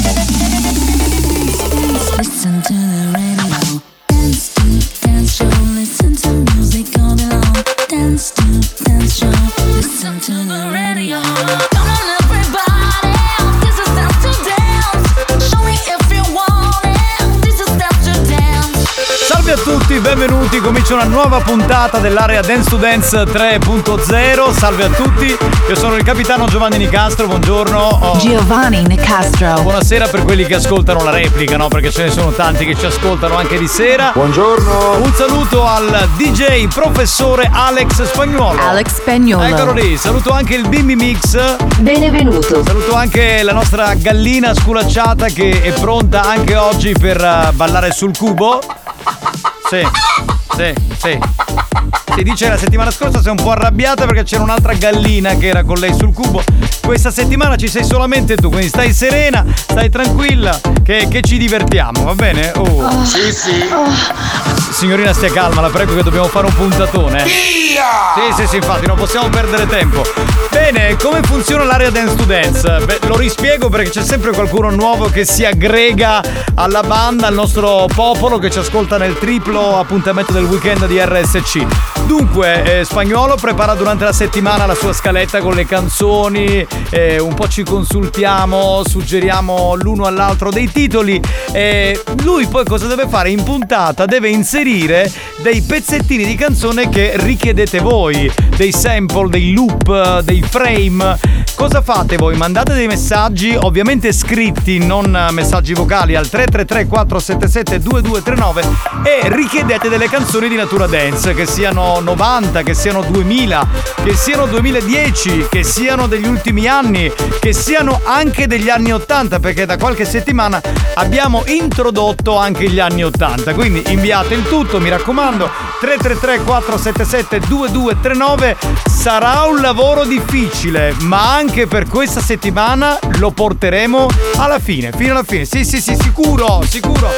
to the radio. Benvenuti. Comincia una nuova puntata dell'area Dance to Dance 3.0. Salve a tutti, io sono il capitano Giovanni Nicastro. Buongiorno. Oh, Giovanni Nicastro. Buonasera per quelli che ascoltano la replica, no? Perché ce ne sono tanti che ci ascoltano anche di sera. Buongiorno. Un saluto al DJ professore Alex Spagnuolo. Alex Spagnolo. Eccolo lì, saluto anche il Bimbi Mix. Benvenuto. Saluto anche la nostra gallina sculacciata che è pronta anche oggi per eh, ballare sul cubo. Sì, sì, sì. Si dice la settimana scorsa sei un po' arrabbiata perché c'era un'altra gallina che era con lei sul cubo. Questa settimana ci sei solamente tu, quindi stai serena, stai tranquilla, che, che ci divertiamo, va bene? Oh. Sì, sì. Signorina stia calma, la prego che dobbiamo fare un puntatone. Sì, sì, sì, infatti non possiamo perdere tempo. Bene, come funziona l'area Dance to Dance? Beh, lo rispiego perché c'è sempre qualcuno nuovo che si aggrega alla banda, al nostro popolo che ci ascolta nel triplo appuntamento del weekend di RSC. Dunque, eh, Spagnuolo prepara durante la settimana la sua scaletta con le canzoni, eh, un po' ci consultiamo, suggeriamo l'uno all'altro dei titoli. E lui poi cosa deve fare? In puntata deve inserire dei pezzettini di canzone che richiedete voi, dei sample, dei loop, dei frame. Cosa fate voi? Mandate dei messaggi, ovviamente scritti, non messaggi vocali, al 333 477 2239 e richiedete delle canzoni di natura dance, che siano 90, che siano 2000, che siano 2010, che siano degli ultimi anni, che siano anche degli anni 80, perché da qualche settimana abbiamo introdotto anche gli anni 80. Quindi inviate il tutto, mi raccomando, 333 477 2239 sarà un lavoro difficile, ma anche per questa settimana lo porteremo alla fine, fino alla fine. Sì, sì, sì, sicuro, sicuro.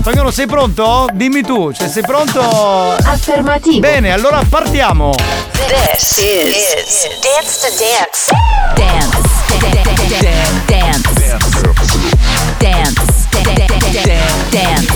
Spagnolo, sei pronto? Dimmi tu, cioè sei pronto? Affermativo. Bene, allora partiamo. This is, Dance to Dance. Dance. Dance. Dance. Dance.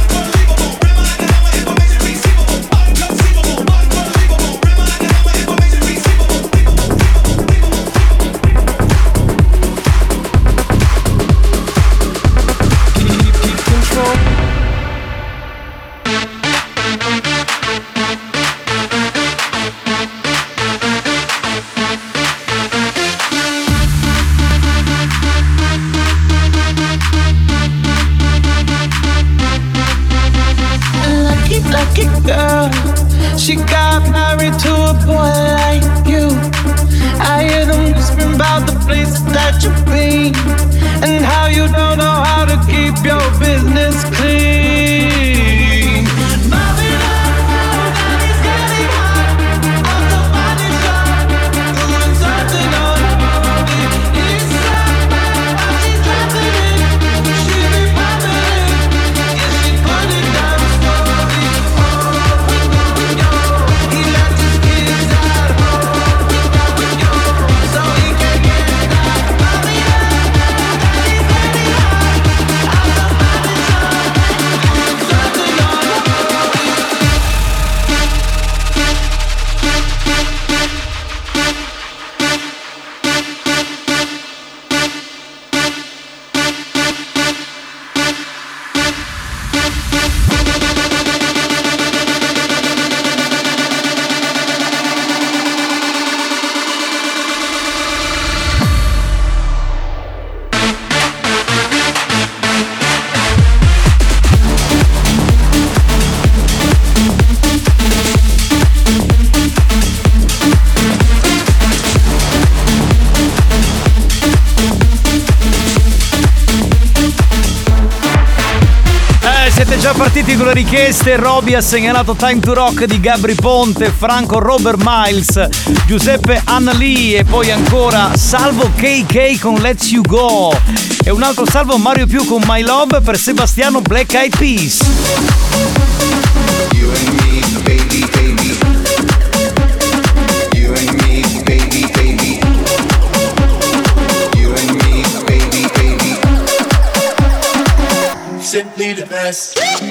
Già partiti con le richieste. Roby ha segnalato Time to Rock di Gabri Ponte, Franco Robert Miles, Giuseppe Annali e poi ancora Salvo KK con Let's You Go. E un altro salvo Mario Più con My Love per Sebastiano Black Eyed Peas. Simply the best.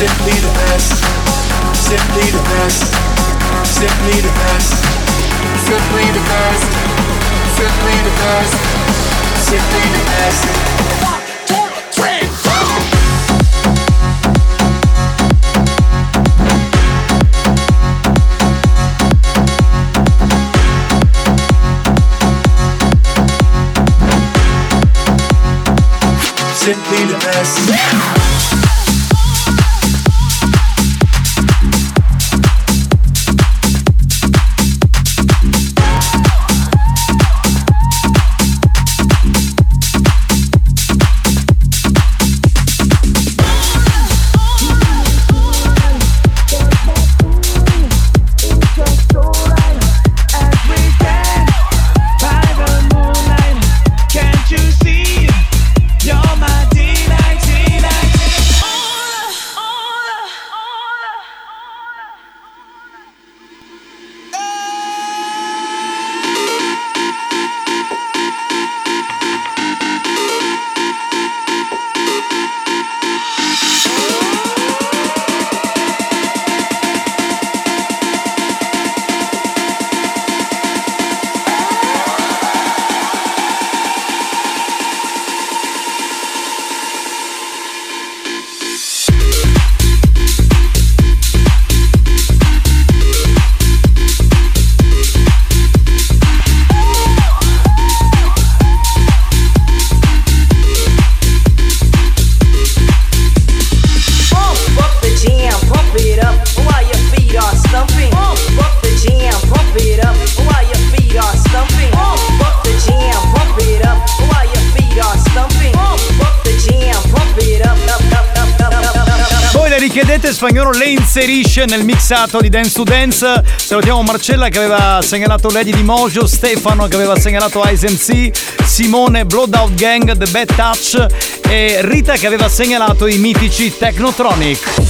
Simply the best. Simply the best. Simply the best. Simply the best. Simply the best. Simply the best. One, two, three, four. Simply the best. Inserisce nel mixato di Dance to Dance. Salutiamo Marcella che aveva segnalato Lady di Mojo, Stefano che aveva segnalato Ice MC, Simone Blowout Gang, The Bad Touch e Rita che aveva segnalato i mitici Technotronic.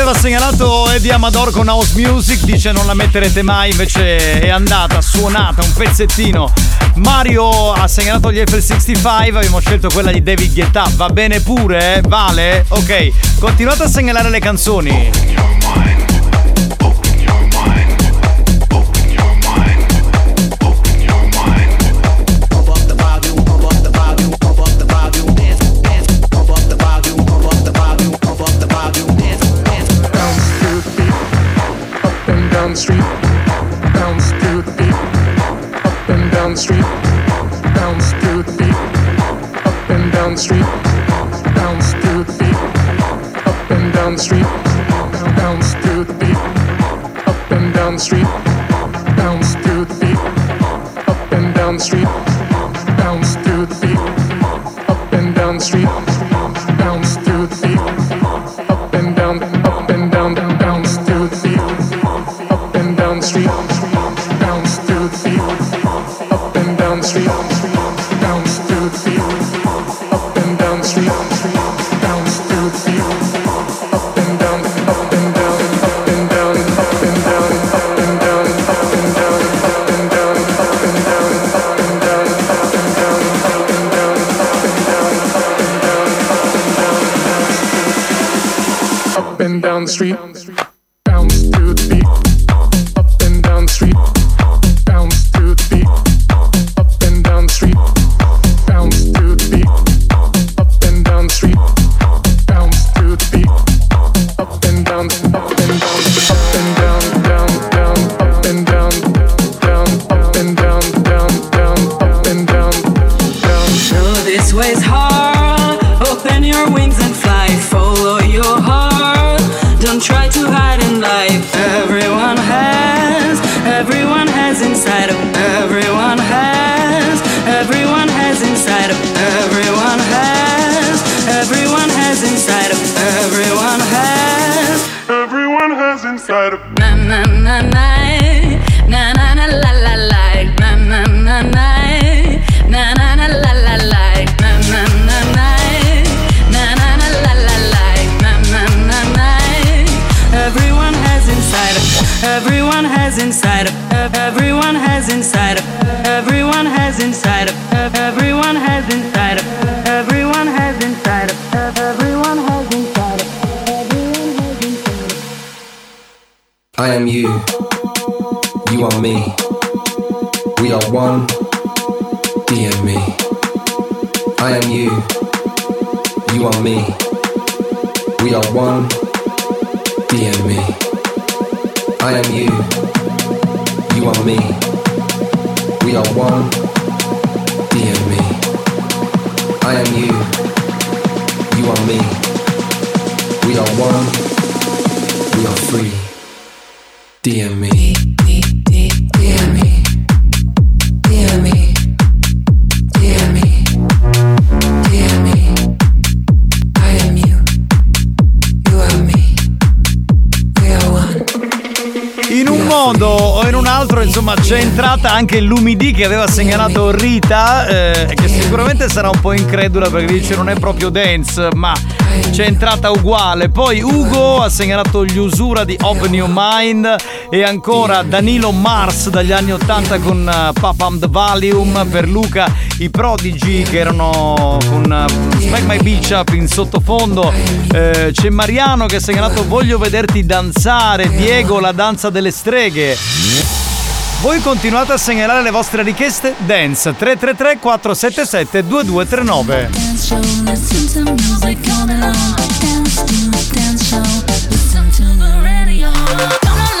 aveva segnalato Eddie Amador con House Music, dice non la metterete mai, invece è andata, suonata, un pezzettino. Mario ha segnalato gli FL65, abbiamo scelto quella di David Guetta, va bene pure, eh? vale? Ok, continuate a segnalare le canzoni. down the street. I am you, you are me. We are one, we are free. DM me. Porro, insomma c'è entrata anche l'umidì che aveva segnalato Rita, eh, che sicuramente sarà un po' incredula perché dice non è proprio dance, ma c'è entrata uguale. Poi Ugo ha segnalato gli usura di Open Your Mind e ancora Danilo Mars dagli anni 80 con eh, uh, Papam the Valium per Luca, i prodigi che erano con uh, Smack My Beach Up in sottofondo. Eh, c'è Mariano che ha segnalato Voglio vederti danzare, Diego la danza delle streghe. Voi continuate a segnalare le vostre richieste. Dance 333 477 2239 Dance show, listen to music all day long. Dance to dance show, listen to the radio. Come on,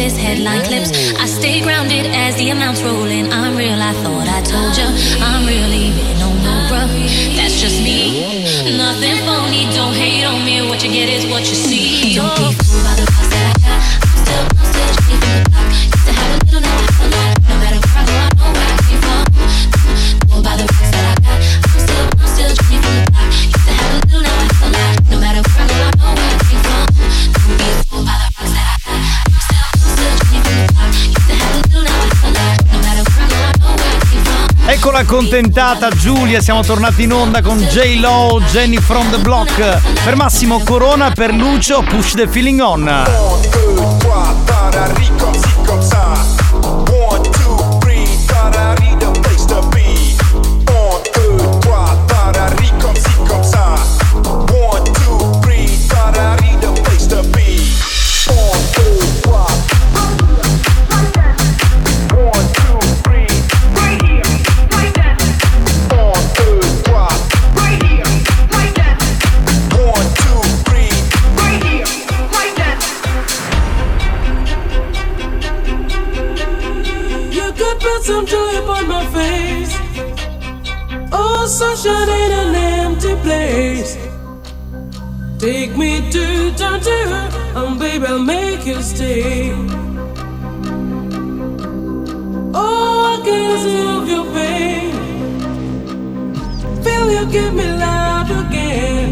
This headline clips. I stay grounded as the amounts rolling. I'm real, I thought I told ya. I'm real, even no no bruh. That's just me. Nothing phony, don't hate on me. What you get is what you see. Don't be fooled by the accontentata Giulia, siamo tornati in onda con J Lo, Jenny from the Block. Per Massimo Corona, per Lucio, push the feeling on. Take me to down to and baby, I'll make you stay. Oh, I can see of your pain. Feel you give me life again.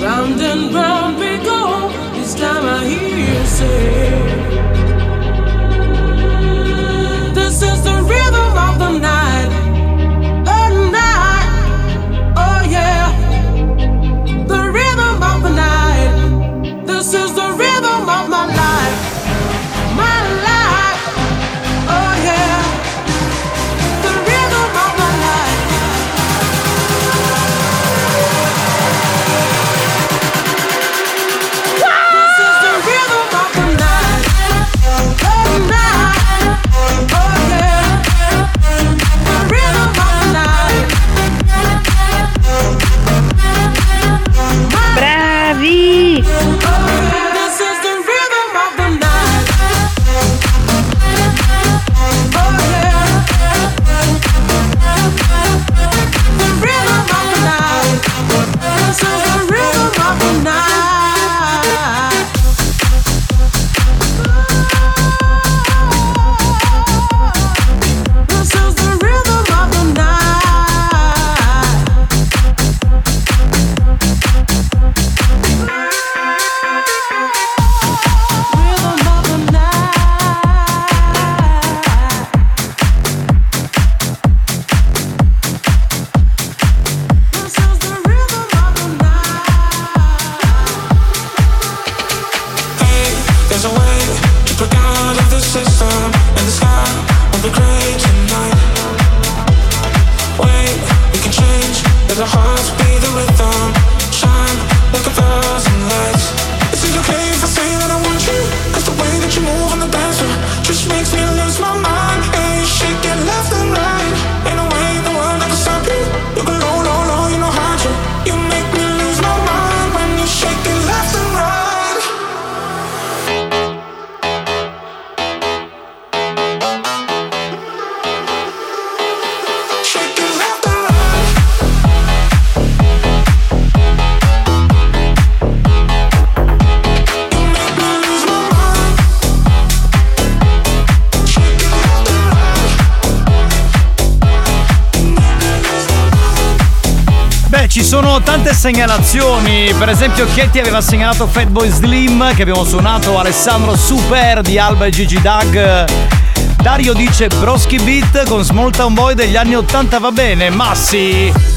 Round and round we go. This time I hear you say. segnalazioni. Per esempio, Ketty aveva segnalato Fatboy Slim che abbiamo suonato, Alessandro Super di Alba e Gigi Dag. Dario dice Broschi Beat con Small Town Boy degli anni 80 va bene, ma sì!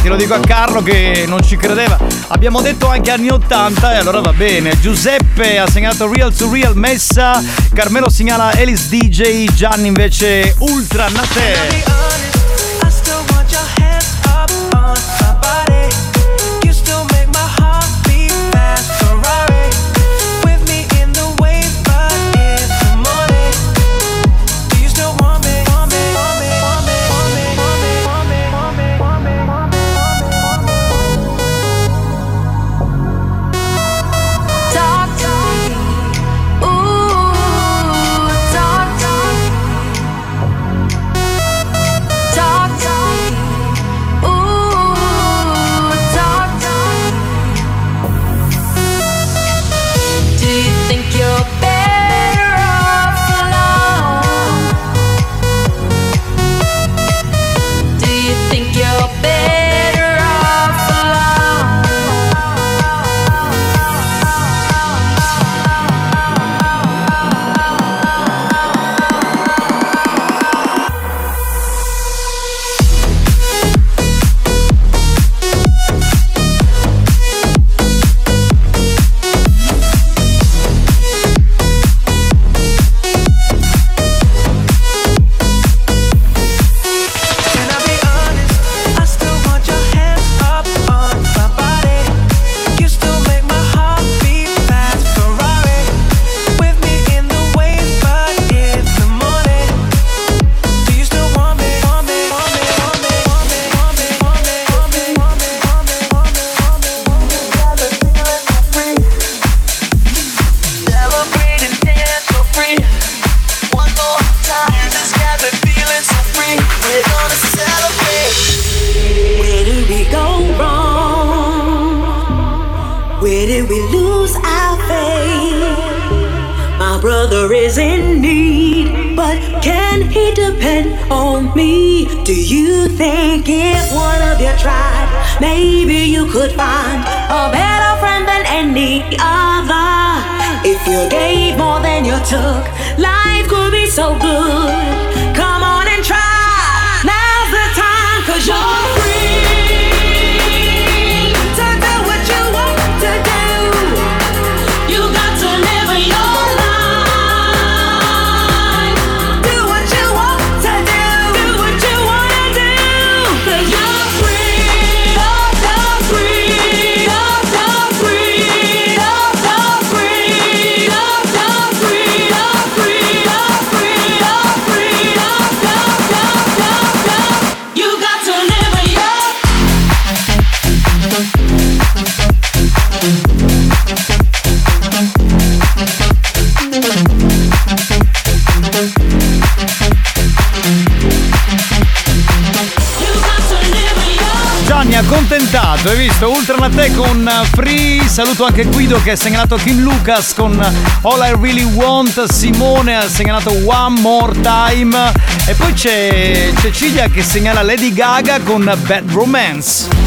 infatti lo dico a Carlo che non ci credeva. Abbiamo detto anche anni 80 e allora va bene. Giuseppe ha segnato Real to Real Messa, Carmelo segnala Alice DJ, Gianni invece Ultra Natè. Free, saluto anche Guido che ha segnalato Kim Lucas con All I Really Want, Simone ha segnalato One More Time e poi c'è Cecilia che segnala Lady Gaga con Bad Romance.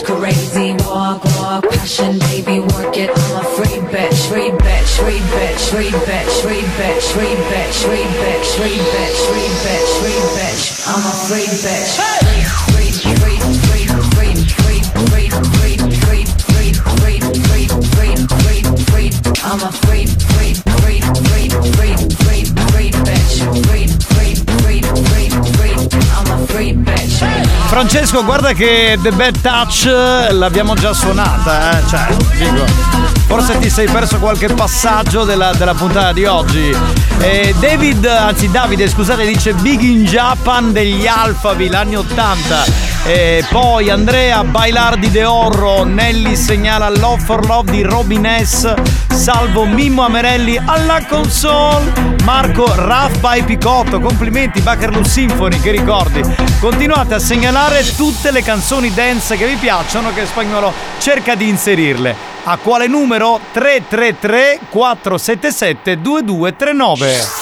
Crazy. Walk, walk, passion, baby, work it. I'm a free bitch, free bitch, free bitch, free bitch, free bitch, free bitch, free bitch, free bitch, free bitch, free bitch. I'm a free bitch. Free, Francesco, guarda che The Bad Touch eh, l'abbiamo già suonata, eh? Cioè, dico, forse ti sei perso qualche passaggio della, della puntata di oggi. Eh, David, anzi Davide, scusate, dice Big in Japan degli Alphaville, anni 80. E poi Andrea Bailardi de Orro, Nelly segnala Love for Love di Robin S, salvo Mimmo Amerelli alla console, Marco Raff by Picotto, complimenti Bakerloo Symphony, che ricordi. Continuate a segnalare tutte le canzoni dance che vi piacciono che Spagnolo cerca di inserirle. A quale numero? 333 477 2239.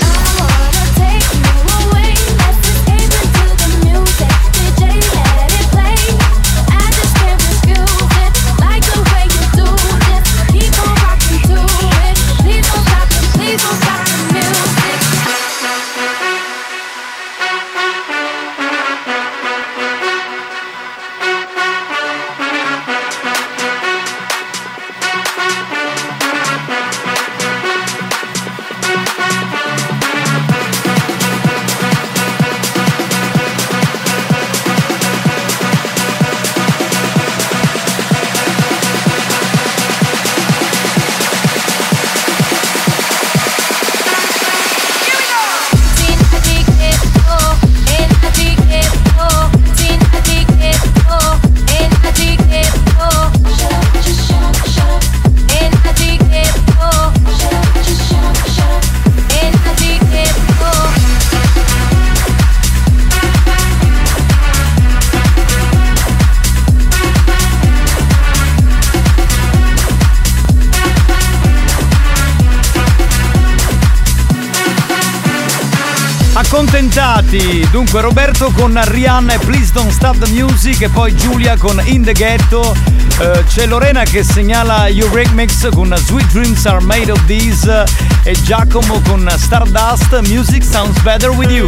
Accontentati! Dunque Roberto con Rihanna e Please Don't Stop the Music e poi Giulia con In the Ghetto. Eh, c'è Lorena che segnala Remix con Sweet Dreams Are Made of These e Giacomo con Stardust Music Sounds Better With You.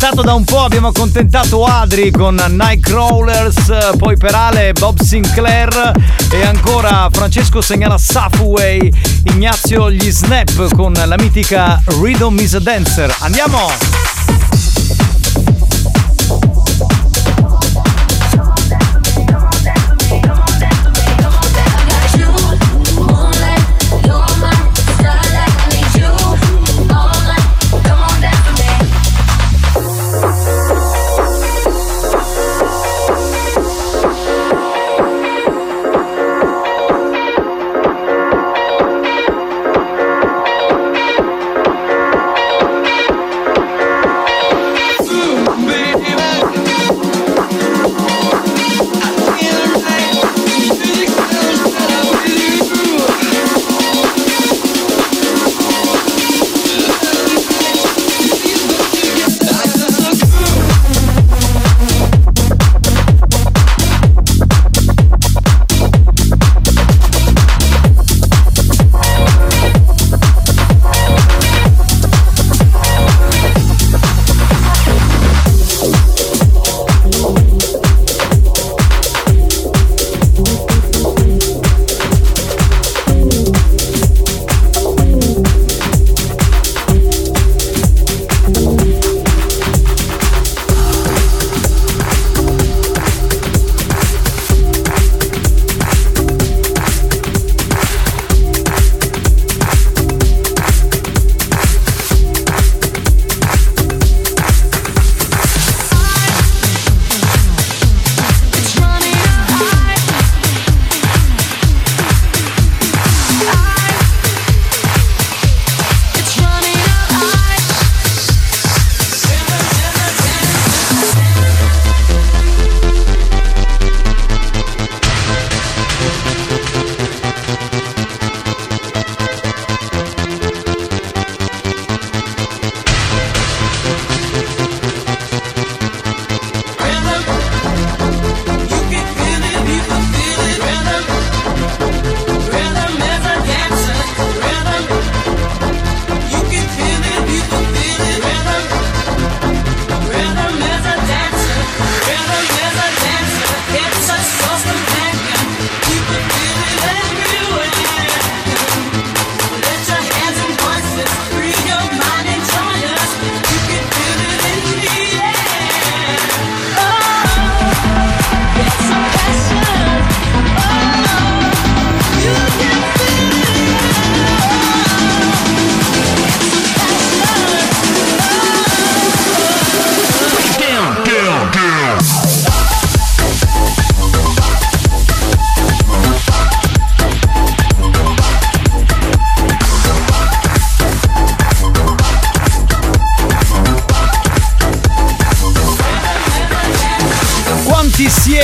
Scattato da un po', abbiamo accontentato Adri con Nightcrawlers, poi per Ale Bob Sinclair e ancora Francesco segnala Safway, Ignazio gli Snap con la mitica Rhythm is a Dancer. Andiamo!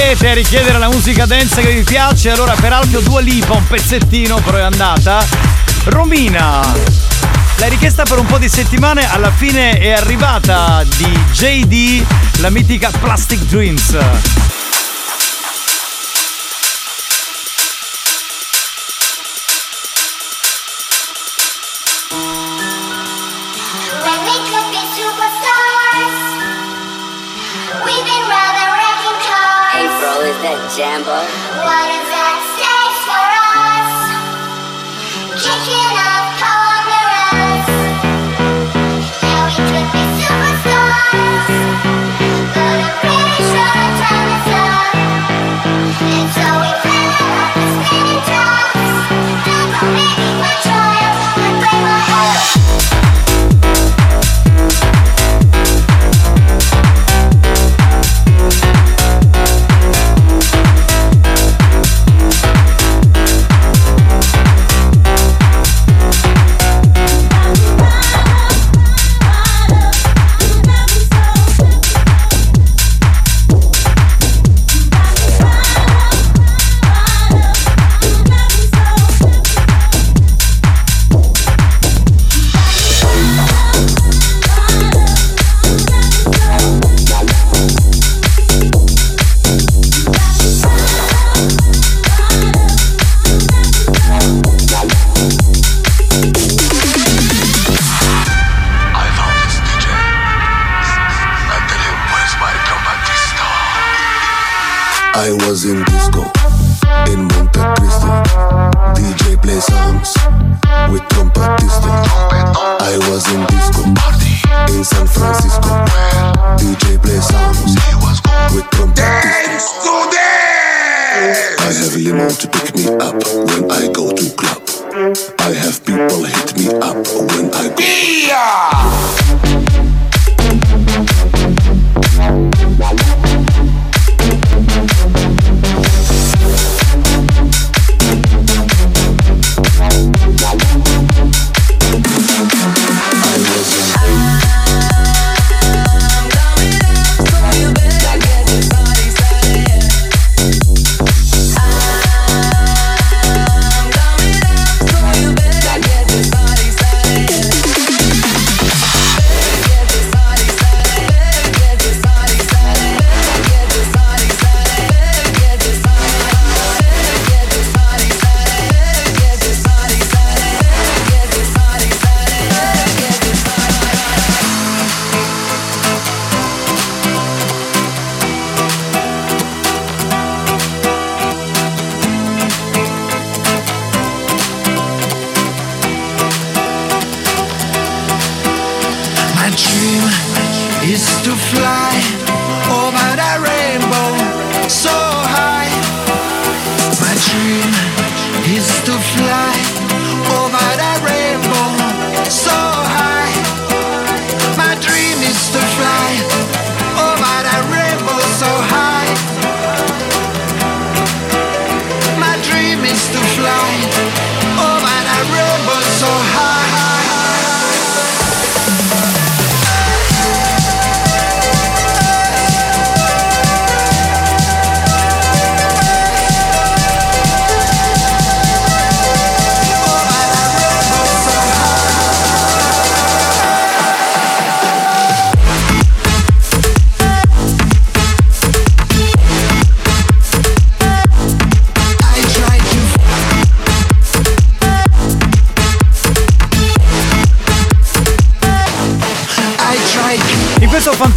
A richiedere la musica dance che vi piace? Allora per Alfio Dua Lipa un pezzettino però è andata. Romina, l'hai richiesta per un po' di settimane, alla fine è arrivata di JD, la mitica Plastic Dreams. Is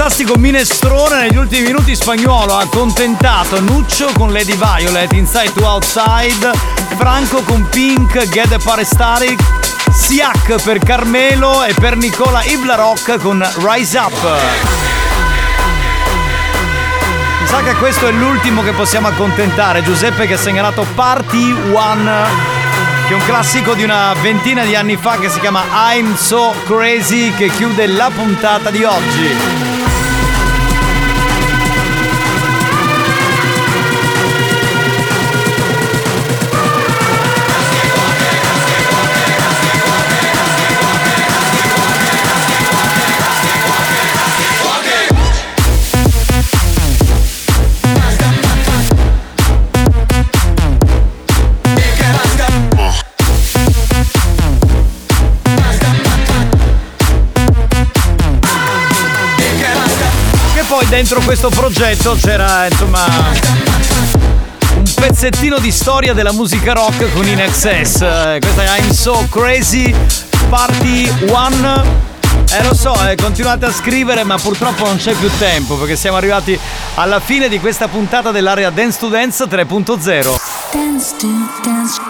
fantastico minestrone negli ultimi minuti spagnolo ha accontentato Nuccio con Lady Violet, Inside to Outside, Franco con Pink, Get Party Started, Siak per Carmelo e per Nicola Iblarock con Rise Up. Mi sa che questo è l'ultimo che possiamo accontentare, Giuseppe che ha segnalato Party One che è un classico di una ventina di anni fa che si chiama I'm So Crazy che chiude la puntata di oggi. Dentro questo progetto c'era insomma un pezzettino di storia della musica rock con In Excess. Eh, Questa è I'm So Crazy Party One. Eh lo so, eh, continuate a scrivere ma purtroppo non c'è più tempo perché siamo arrivati alla fine di questa puntata dell'area Dance to Dance 3.0. Dance to dance.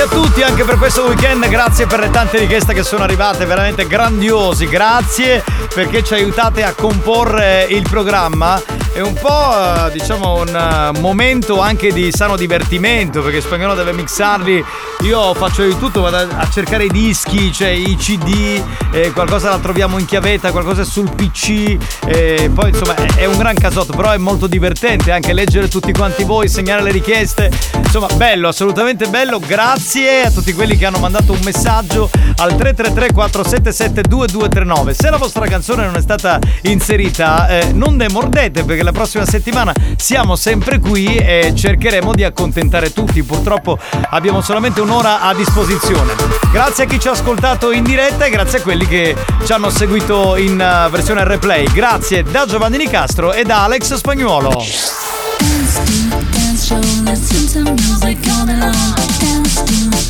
Grazie a tutti anche per questo weekend, grazie per le tante richieste che sono arrivate, veramente grandiosi, grazie perché ci aiutate a comporre il programma. È un po' eh, diciamo un eh, momento anche di sano divertimento perché spagnolo deve mixarli. Io faccio di tutto, vado a cercare i dischi, cioè i CD, eh, qualcosa la troviamo in chiavetta, qualcosa sul PC. eh, poi insomma è un gran casotto, però è molto divertente anche leggere tutti quanti voi, segnare le richieste. Insomma, bello, assolutamente bello. Grazie a tutti quelli che hanno mandato un messaggio al 333 477 2239. Se la vostra canzone non è stata inserita, eh, non demordete perché la prossima settimana siamo sempre qui e cercheremo di accontentare tutti. Purtroppo abbiamo solamente un'ora a disposizione. Grazie a chi ci ha ascoltato in diretta e grazie a quelli che ci hanno seguito in eh, versione replay. Grazie da Giovanni Nicastro e da Alex Spagnuolo. Dance to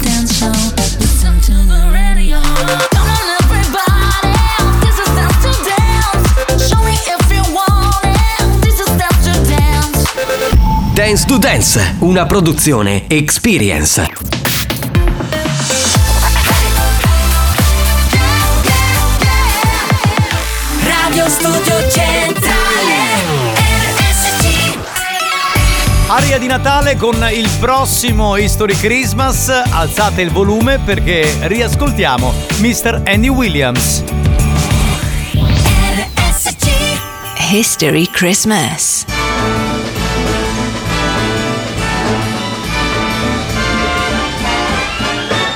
dance show. Dance to Dance, una produzione Experience. Radio Studio Centrale RSC Aria di Natale con il prossimo History Christmas. Alzate il volume perché riascoltiamo Mr. Andy Williams. History Christmas.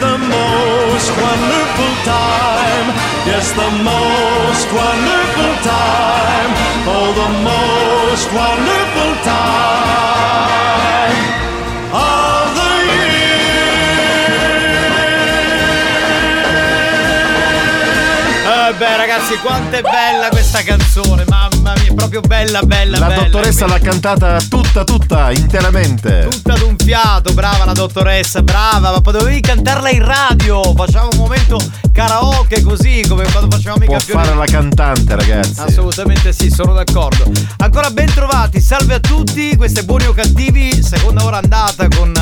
The most wonderful time. Yes, the most wonderful time. Oh, the most wonderful time of the Eh beh ragazzi, quanto è bella questa canzone, proprio bella, bella, La bella. dottoressa l'ha cantata tutta, tutta, interamente. Tutta d'un fiato, brava la dottoressa, brava, ma dovevi cantarla in radio, facciamo un momento karaoke così come quando facevamo i Può campioni. fare la cantante, ragazzi. Assolutamente sì, sono d'accordo. Ancora ben trovati, salve a tutti, queste buoni o cattivi, seconda ora andata con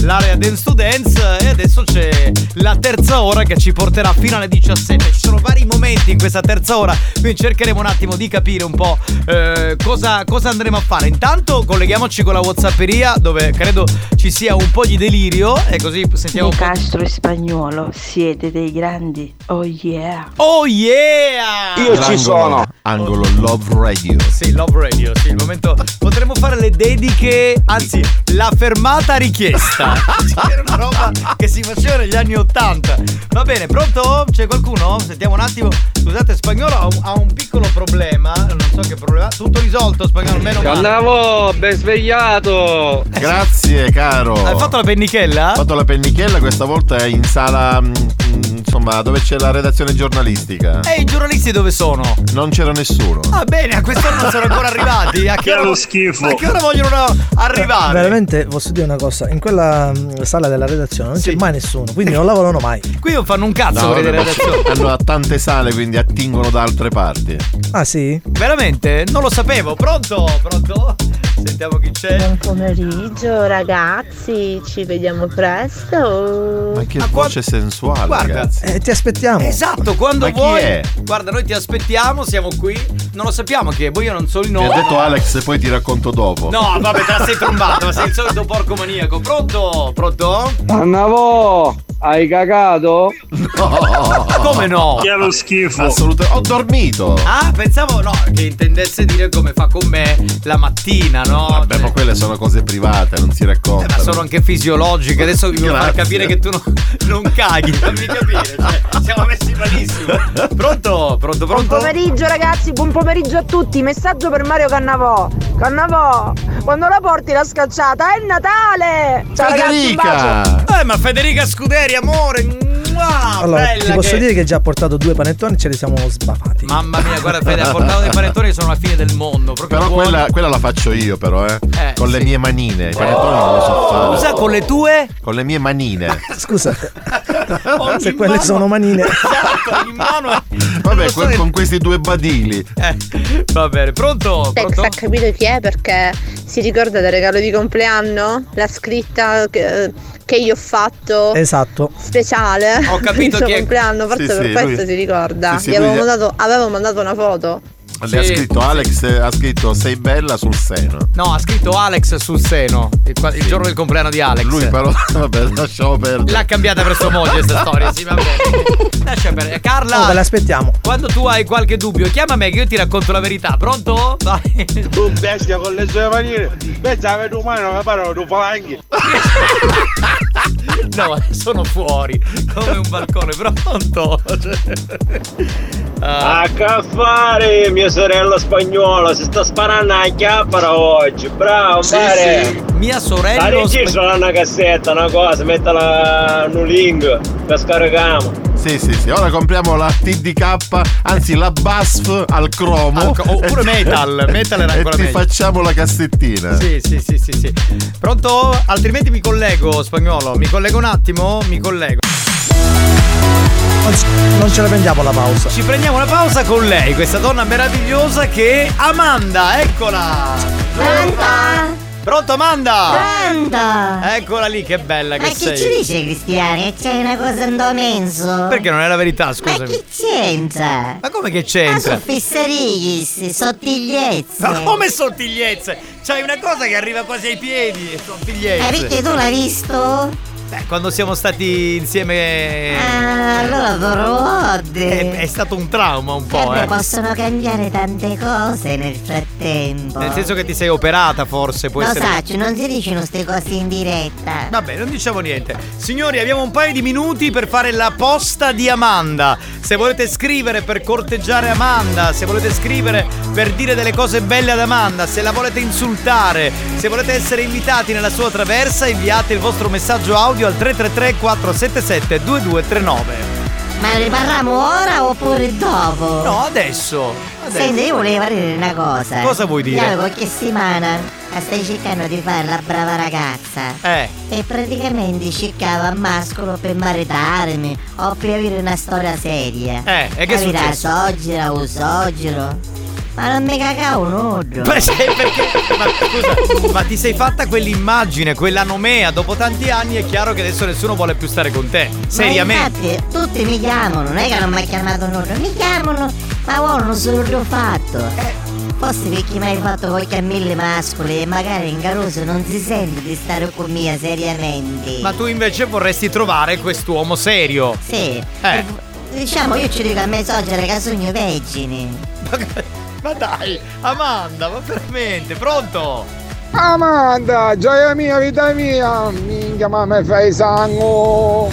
l'area Dance to Dance e adesso c'è la terza ora che ci porterà fino alle 17. Ci sono vari momenti in questa terza ora, quindi cercheremo un attimo di capire un po' eh, cosa, cosa andremo a fare. Intanto colleghiamoci con la Whatsapperia dove credo ci sia un po' di delirio e così sentiamo un Di. Castro e Spagnolo, siete dei grandi. Oh yeah. Oh yeah! Angolo- Angolo Love Radio. Sì, Love Radio, sì, il momento potremmo fare le dediche, anzi, la fermata richiesta. Era una roba che si faceva negli anni Ottanta. Va bene, pronto? C'è qualcuno? Sentiamo un attimo. Scusate, spagnolo ha un, ha un piccolo problema, non so che problema. Tutto risolto, spagnolo, meno male. Cannavo, ben svegliato! Grazie, caro. Hai fatto la pennichella? Ho fatto la pennichella, questa volta è in sala, mm, mm, insomma, dove c'è la redazione giornalistica. E i giornalisti dove sono? Non c'era nessuno. Ah bene, a quest'ora non sono ancora arrivati. A che Che ora, lo schifo. a che ora vogliono arrivare? Veramente posso dire una cosa, in quella mm, sala della redazione non c'è mai nessuno, quindi non lavorano mai. Qui non fanno un cazzo No, della vabbè, redazione. hanno tante sale, quindi attingono da altre parti. Ah sì? Veramente? Non lo sapevo. Pronto? Pronto? Sentiamo chi c'è. Buon pomeriggio ragazzi, ci vediamo presto. Ma che voce sensuale, Guarda. Eh, ti aspettiamo. Esatto, quando Ma chi vuoi. è? Guarda, noi ti aspettiamo, siamo qui. Non lo sappiamo chi è, poi io non so il Mi nome. ha detto Alex, poi ti racconto dopo. No, vabbè, te la sei trombato, ma sei il solito porco maniaco. Pronto? Pronto? Annavo! Hai cagato? No. Come no? Che è lo schifo. Assolutamente. Ho dormito. Ah, pensavo no, che intendesse dire come fa con me la mattina, no? Vabbè, ma quelle sono cose private, non si raccontano. Ma sono anche fisiologiche. Adesso devo far Grazie. capire che tu non, non caghi, fammi capire. Cioè, siamo messi malissimo. Pronto? Pronto, Buon pronto? pomeriggio ragazzi, buon pomeriggio a tutti. Messaggio per Mario Cannavò. Cannavò, quando la porti la scacciata è Natale! Ciao ragazzi, un bacio. Eh, ma Federica Scuderi, amore. Mua, Allora, bella ti posso che- dire che già ha portato due panettoni e ce li siamo sbavati. Mamma mia, guarda Fede, ha portato dei panettoni che sono la fine del mondo. Proprio Però quella, quella la faccio io, però, eh. Eh, con le mie manine. I panettoni non lo so fare. Scusa, con le tue? Con le mie manine. Scusa, se quelle sono manine. Esatto, in mano. Vabbè, que- con questi due badili. Eh, va bene, pronto? Tex Pronto? ha capito chi è perché si ricorda del regalo di compleanno? La scritta che, che io ho fatto Esatto. speciale Ho capito il suo chi è- compleanno, forse Sì, per sì, questo lui- si ricorda. Sì, sì, Gli avevo, mandato, avevo mandato una foto. Le ha scritto Alex, ha scritto sei bella sul seno. No, ha scritto Alex sul seno. Il, il giorno del compleanno di Alex. Lui però, vabbè, lasciamo perdere. L'ha cambiata per sua moglie questa storia, sì, va bene. Lascia perdere. Carla. Oh, l'aspettiamo. Quando tu hai qualche dubbio, chiama me che io ti racconto la verità. Pronto? Vai. Tu bestia con le sue manine. Pensavo che umano che parlano tu falanghi. No, sono fuori. Come un balcone, pronto? Ah. A che fare mia sorella spagnola si sta sparando a chiappara oggi bravo Sì, mare sì. Mia sorella la registra una cassetta una cosa mettila in un link che scarichiamo Sì, sì, sì. Ora compriamo la TDK, anzi la BASF al cromo. Al oppure metal, metal era E ancora ti meglio. facciamo la cassettina. Sì, sì, sì, sì, sì. Pronto? Altrimenti mi collego, spagnolo. Mi collego un attimo? Mi collego. Non, ce la prendiamo la pausa. Ci prendiamo una pausa con lei, questa donna meravigliosa che è Amanda, eccola! Pronto? Pronto Amanda? Pronto? Eccola lì, che bella Ma che che sei. ci dice Cristiani? Che c'è una cosa in menso? Perché non è la verità, Ma scusami. chi c'entra? Ma come che Ma c'entra? sono fisserichis, sottigliezze. Ma come sottigliezze? C'hai una cosa che arriva quasi ai piedi, sottigliezze. Eh, perché tu l'hai visto? Beh, quando siamo stati insieme. Ah, allora Dorode. È, è stato un trauma un po', Eh, eh. possono cambiare tante cose nel frattempo. Nel senso che ti sei operata, forse può Lo essere. saccio, non si dicono queste cose in diretta. Vabbè, non diciamo niente. Signori, abbiamo un paio di minuti per fare la posta di Amanda. Se volete scrivere per corteggiare Amanda, se volete scrivere per dire delle cose belle ad Amanda, se la volete insultare, se volete essere invitati nella sua traversa, inviate il vostro messaggio audio al 333 477 2239. Ma ne parliamo ora oppure dopo? No, adesso. adesso. Senti, io volevo dire una cosa. Cosa vuoi dire? Io qualche settimana stai cercando di fare la brava ragazza. Eh. E praticamente cercavo a mascolo per maritarmi o per avere una storia seria. Eh, e che? Soggira o sogiro. Ma non mi cagavo nudo. Beh, sai perché? Ma scusa, ma ti sei fatta quell'immagine, quella nomea, dopo tanti anni è chiaro che adesso nessuno vuole più stare con te. Seriamente. Ma infatti, tutti mi chiamano, non è che non mi ha chiamato nudo, mi chiamano, ma vogliono solo che ho fatto. Forse perché mi hai fatto qualche mille mascoli e magari in Caruso non si sente di stare con mia seriamente. Ma tu invece vorresti trovare quest'uomo serio. Sì. Eh. Diciamo io ci dico a me soggiare che sogno vergini. Ma dai, Amanda, ma veramente, pronto? Amanda, gioia mia, vita mia. Minchia, ma mi fai sangue.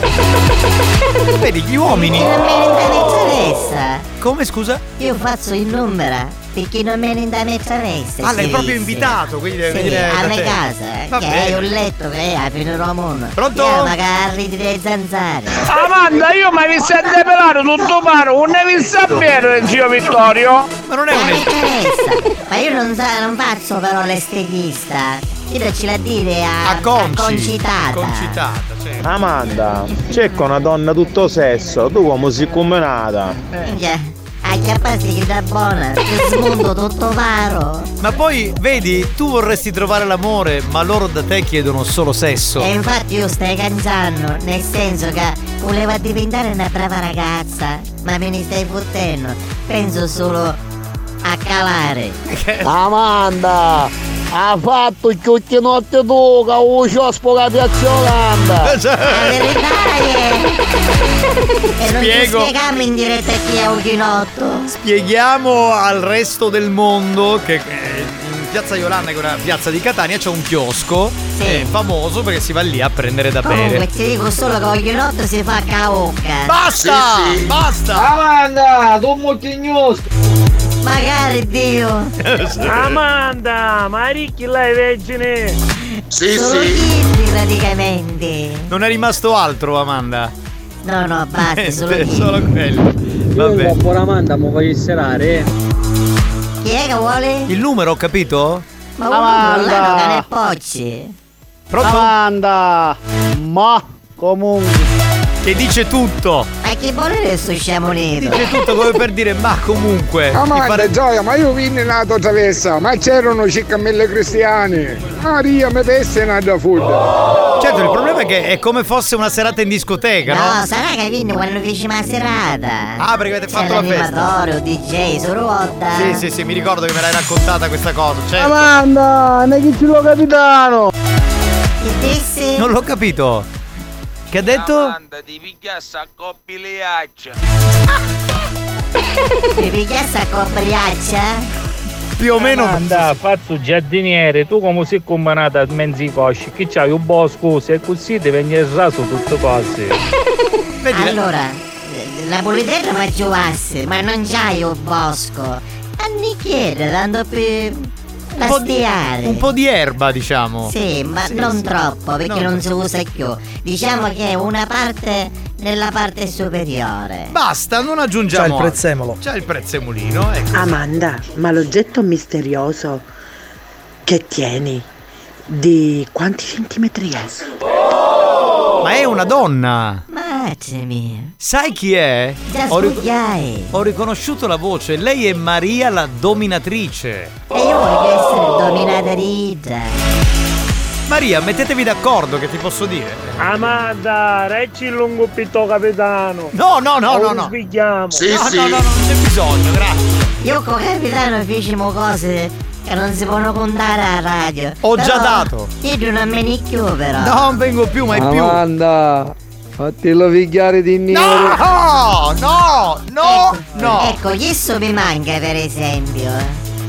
Vedi, gli uomini. Non me ne interessa. Come scusa? Io faccio il numero perché non me ne interessa. Ah, l'hai proprio invitato, quindi deve sì, venire a me te. casa, eh, Va che bene. hai un letto che è a Pinero Mondo. Pronto? Che arrivi delle zanzare. Amanda, io mi hai visto a depilare tutto paro, non hai visto a bere, zio Vittorio? Ma non è Ma mi interessa. Ma io non, sa- non faccio però l'estetista. Io ce la dire a, A Conci. concitata. Concitata, certo. Amanda, c'è con una donna tutto sesso, tu come sei combinata? Minchia, a chiapparsi che da buona, che smondo tutto varo. Ma poi, vedi, tu vorresti trovare l'amore, ma loro da te chiedono solo sesso. E infatti io stai cancando, nel senso che voleva diventare una brava ragazza, ma me ne stai fottendo. Penso solo a calare. Amanda, Ha fatto il cucchianotte tu, che ho ciospo la piazza Olanda. E non Spiego. spieghiamo in diretta chi è un chinotto. Spieghiamo al resto del mondo che eh, in piazza Iolanda, che è una piazza di Catania, c'è un chiosco eh, famoso perché si va lì a prendere da Comunque bere. ti dico solo che un chinotto si fa caocca. Basta! Basta! Amanda, tu molti news. Magari Dio. Amanda, ma ricchi lei vergine? Sono chilli praticamente. Non è rimasto altro, Amanda. No, no, basta, solo Niente, chilli. solo quello. Vabbè. buona Amanda, mi voglio serare. Chi è che vuole? Il numero, ho capito? Ma è pocci. Pronto? Amanda, ma comunque. Che dice tutto. Ma che vuole sto scemo nero? Dice tutto come per dire, ma comunque. Amanda, ti pare- gioia, ma io vini nato travessa, ma c'erano circa mille cristiani. Maria, mi pesse nata food. Certo, il problema è che è come fosse una serata in discoteca, no? No, sarà che quindi quando feci la serata. Ah, perché avete fatto la festa. o DJ, su ruota. Sì, sì, sì, mi ricordo che me l'hai raccontata questa cosa. Certo. Amanda, ne chi lo capitano? Che disse? Non l'ho capito. Che ha detto? Amanda, ti pigliassa a coppi le accia. Mi pigliassa a copriaccia? Più o meno. Amanda, faccio giardiniere, tu come sei combinata a mezzi cosci, che c'hai un bosco, e così ti viene il raso tutte cose. Allora, la politella ma giuasse, ma non c'hai un bosco. Annichiere, dando più Un po' di-. Un po' di erba, diciamo. Sì, ma non troppo perché No. non si usa più. Diciamo che è una parte nella parte superiore. Basta, non aggiungiamo. C'ha il prezzemolo. C'è il prezzemolino, ecco. Amanda, ma l'oggetto misterioso che tieni di quanti centimetri è? Ma è una donna. Mazzimi. Sai chi è? Già Ho, ric- ho riconosciuto la voce. Lei è Maria la dominatrice. E io voglio essere dominatrice. Maria, mettetevi d'accordo che ti posso dire. Amanda, reggi il lungo pitto capitano. No, no, no, no, no. Spieghiamo. no, no, no, non c'è bisogno, grazie. Io con capitano facciamo cose che non si possono contare a radio. Ho Però già dato. Io non me ne più però. Non vengo più, mai più. Amanda, fatelo figliare di nero. No, no, no, no. Ecco, questo mi manca per esempio.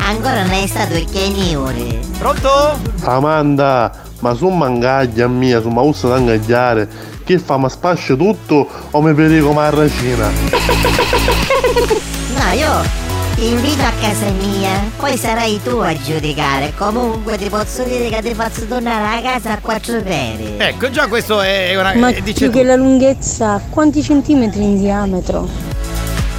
Ancora non è stato il Keniore. Pronto? Amanda, ma su mangaglia mia, su ma usa da ingagliare, che fa? Ma spascia tutto o mi vedi come a racina? No, io ti invito a casa mia, poi sarai tu a giudicare. Comunque ti posso dire che ti faccio tornare a casa a quattro peri. Ecco, già questo è una. Ma eh, dice più che la lunghezza, quanti centimetri in diametro?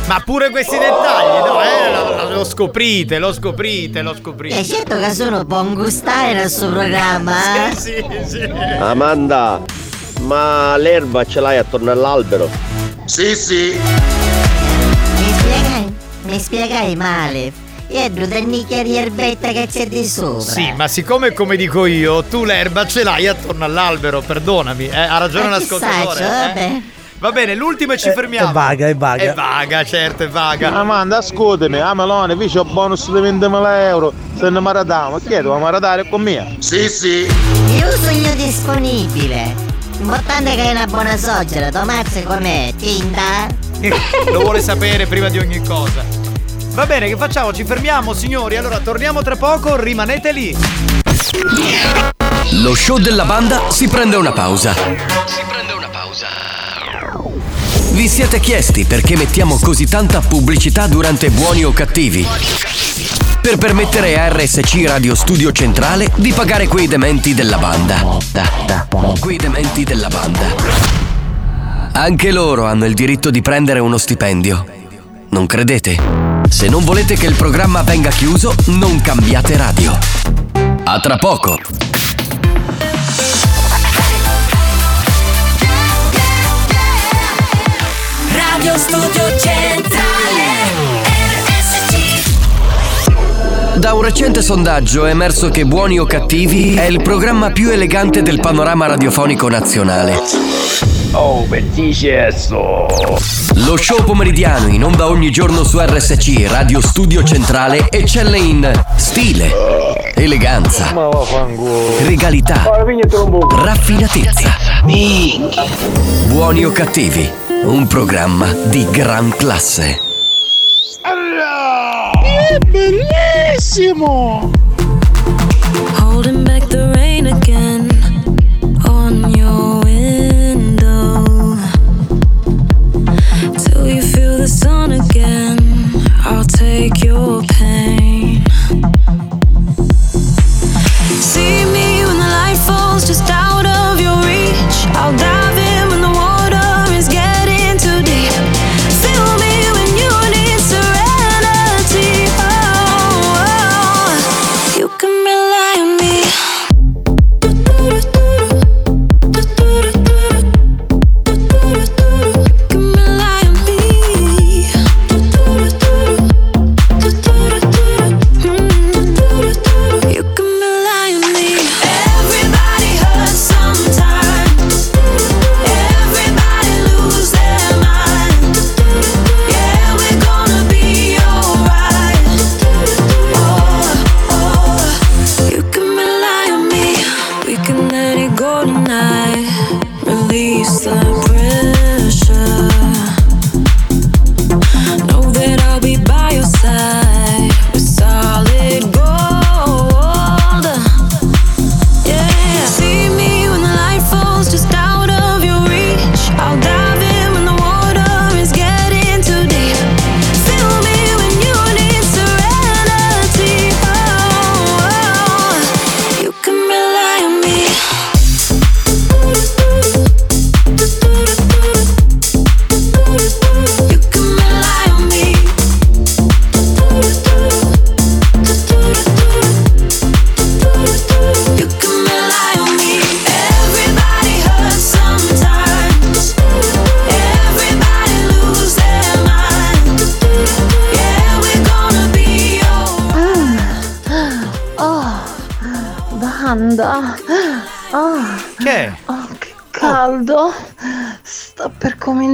Ma pure questi dettagli, no? Eh, lo, lo- scoprite, lo scoprite, lo scoprite. E certo che sono buon gustare nel suo programma. eh? Sì, sì, sì. Amanda, ma l'erba ce l'hai attorno all'albero? Sì, sì. Mi spiegai? Mi spiegai male. Io due nicchia di erbetta che c'è di sopra. Sì, ma siccome come dico io, tu l'erba ce l'hai attorno all'albero, perdonami, eh, ha ragione Ma l'ascoltatore. chissà, eh. Va bene, l'ultima e ci È- fermiamo. è vaga, è vaga. È vaga, certo, è vaga. Amanda, ascoltami, a Melone, vi c'ho bonus di 20.000 euro. Se ne maradamo, ma chiedo, ma maradare con mia? Sì, sì. Io sono disponibile. L'importante è che hai una buona soggera. Tomazzo com'è? Tinta? Lo vuole sapere prima di ogni cosa. Va bene, che facciamo? Ci fermiamo, signori. Allora, torniamo tra poco, rimanete lì. Lo show della banda si prende una pausa. Si prende una pausa. Vi siete chiesti perché mettiamo così tanta pubblicità durante buoni o cattivi? Per permettere a RSC Radio Studio Centrale di pagare quei dementi della banda. Da, da, quei dementi della banda. Anche loro hanno il diritto di prendere uno stipendio. Non credete? Se non volete che il programma venga chiuso, non cambiate radio. A tra poco. Radio Studio Centrale Da un recente sondaggio è emerso che Buoni o Cattivi è il programma più elegante del panorama radiofonico nazionale. Oh, benissimo. Lo show pomeridiano in onda ogni giorno su RSC Radio Studio Centrale eccelle in stile, eleganza, regalità, raffinatezza. Buoni o cattivi, un programma di gran classe. È bellissimo! Holding back the rain again sun again, I'll take your pain. See me when the light falls just out of your reach. I'll dive in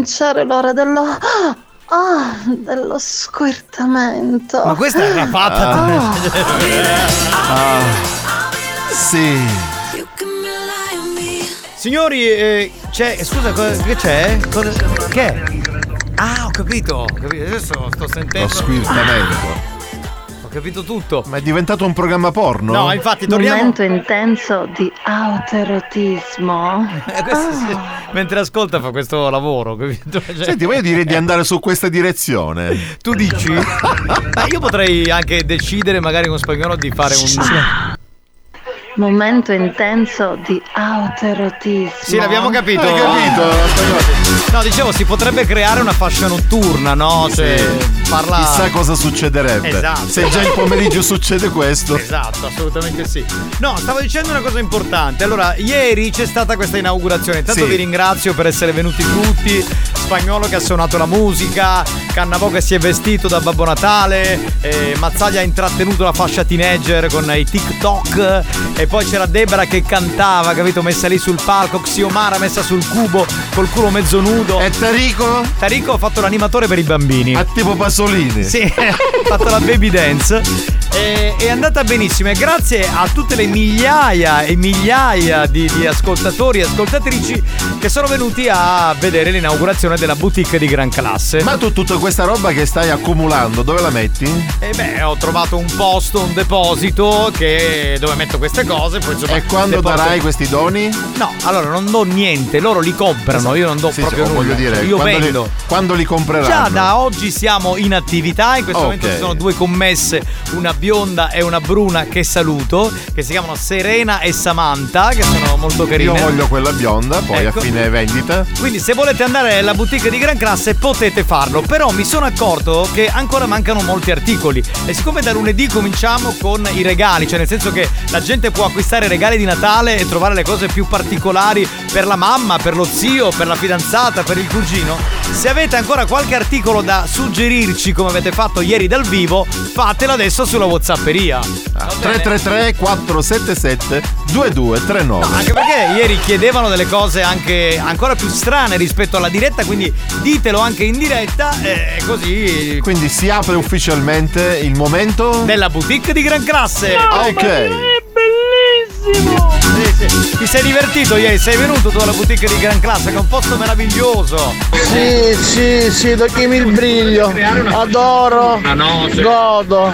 cominciare l'ora dello. Ah, dello squirtamento. Ma questa è una fatta. Ah, sì. Signori, eh, c'è. Scusa, co- che c'è? Cosa- che è? Ah, ho capito. Ho capito. Adesso sto sentendo. Lo squirtamento. Capito tutto. Ma è diventato un programma porno? No, infatti torniamo. Momento intenso di autoerotismo. Eh, questo sì. Mentre ascolta fa questo lavoro, capito? Cioè- Senti, voglio dire di andare su questa direzione. Tu dici? Ma io potrei anche decidere, magari con spagnolo, di fare un. Momento intenso di autoerotismo. Sì, l'abbiamo capito. Hai capito? No, dicevo, si potrebbe creare una fascia notturna, no? Cioè, parla. Chissà cosa succederebbe. Esatto. Se già il pomeriggio succede questo. Esatto, assolutamente sì. No, stavo dicendo una cosa importante. Allora, ieri c'è stata questa inaugurazione. Intanto Sì. vi ringrazio per essere venuti tutti. Spagnolo che ha suonato la musica, Cannavò che si è vestito da Babbo Natale, eh, Mazzaglia ha intrattenuto la fascia teenager con i TikTok e poi c'era Debra che cantava, capito? Messa lì sul palco, Xiomara messa sul cubo col culo mezzo nudo. E Tarico? Tarico ha fatto l'animatore per i bambini. A tipo Pasolini. Sì, ha fatto la baby dance. È andata benissimo e grazie a tutte le migliaia e migliaia di, di ascoltatori e ascoltatrici che sono venuti a vedere l'inaugurazione della boutique di gran classe. Ma tu tutta questa roba che stai accumulando, dove la metti? E beh, ho trovato un posto, un deposito che, dove metto queste cose. Poi, insomma, E quando le porto- darai questi doni? No, allora non do niente, loro li comprano, io non do Sì, proprio sì, nulla. voglio dire, io quando vendo. Li, quando li compreranno? Già da oggi siamo in attività, in questo Ok. momento ci sono due commesse, una bionda e una bruna che saluto, che si chiamano Serena e Samantha, che sono molto carine. Io voglio quella bionda, poi Ecco. a fine vendita. Quindi se volete andare alla boutique di gran classe potete farlo, però mi sono accorto che ancora mancano molti articoli e siccome da lunedì cominciamo con i regali, cioè nel senso che la gente può acquistare regali di Natale e trovare le cose più particolari per la mamma, per lo zio, per la fidanzata, per il cugino, se avete ancora qualche articolo da suggerirci come avete fatto ieri dal vivo, fatelo adesso sulla Whatsapperia. 333 477 2239. Anche perché ieri chiedevano delle cose anche ancora più strane rispetto alla diretta, quindi ditelo anche in diretta e così. Quindi si apre ufficialmente il momento della boutique di gran classe. ok. Bellissimo! Sì, sì. Ti sei divertito ieri? Sei venuto tu alla boutique di Gran Classe, che è un posto meraviglioso. Sì, sì, sì, toccami il briglio. Adoro. Godo.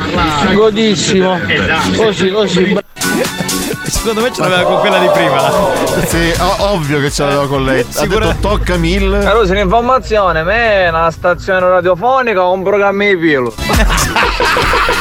Godissimo. Così, così. Secondo me ce l'aveva con quella di prima. Sì, ovvio che ce l'aveva con lei. Ha detto tocca mil. Caruso, un'informazione, me è una stazione radiofonica o un programma di filo?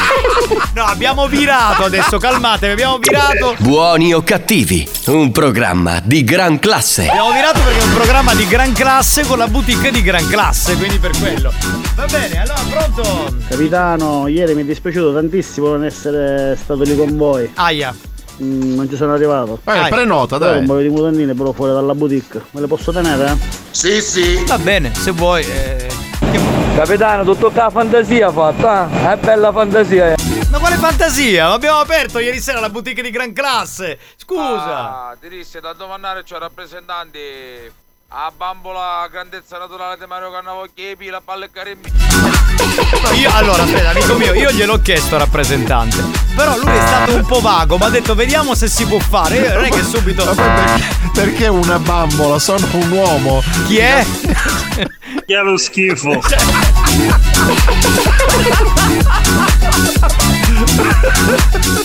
No, abbiamo virato adesso, calmatevi, abbiamo virato. Buoni o cattivi, un programma di gran classe. Abbiamo virato perché è un programma di gran classe con la boutique di gran classe, quindi per quello. Va bene, allora pronto? Capitano, ieri mi è dispiaciuto tantissimo non essere stato lì con voi. Aia. Mm, non ci sono arrivato. Eh, prenota, Però dai. Un paio di mutandine però fuori dalla boutique. Me le posso tenere? Sì, sì. Va bene, se vuoi. eh. Capitano, tutto la fantasia fatta, eh? È bella fantasia. Ma quale fantasia? Abbiamo aperto ieri sera la boutique di gran classe. Scusa. Ah, ti disse da domandare c'è rappresentanti a bambola grandezza naturale di Mario Cannavocchi, pila, palle e carimbi. Io, allora, aspetta, amico mio, io gliel'ho chiesto al rappresentante. Però lui è stato un po' vago, mi ha detto vediamo se si può fare. Io non è che subito. Perché una bambola? Sono un uomo. Chi è? Chi è lo schifo?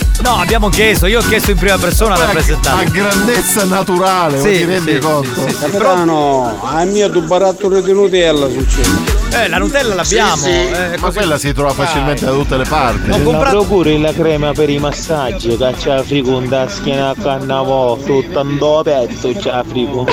No, abbiamo chiesto, io ho chiesto in prima persona al A rappresentante. grandezza naturale, Sì, ti rendi sì, conto? sì, sì, sì. Capitano, al mio tu barattolo di Nutella succede. Eh, la Nutella l'abbiamo. Sì, sì, eh, ma quella si trova facilmente da tutte le parti. Ho comprato. pure la crema per i massaggi, che c'è la friconda a schiena a cannavo, tutto un do petto, c'è la friconda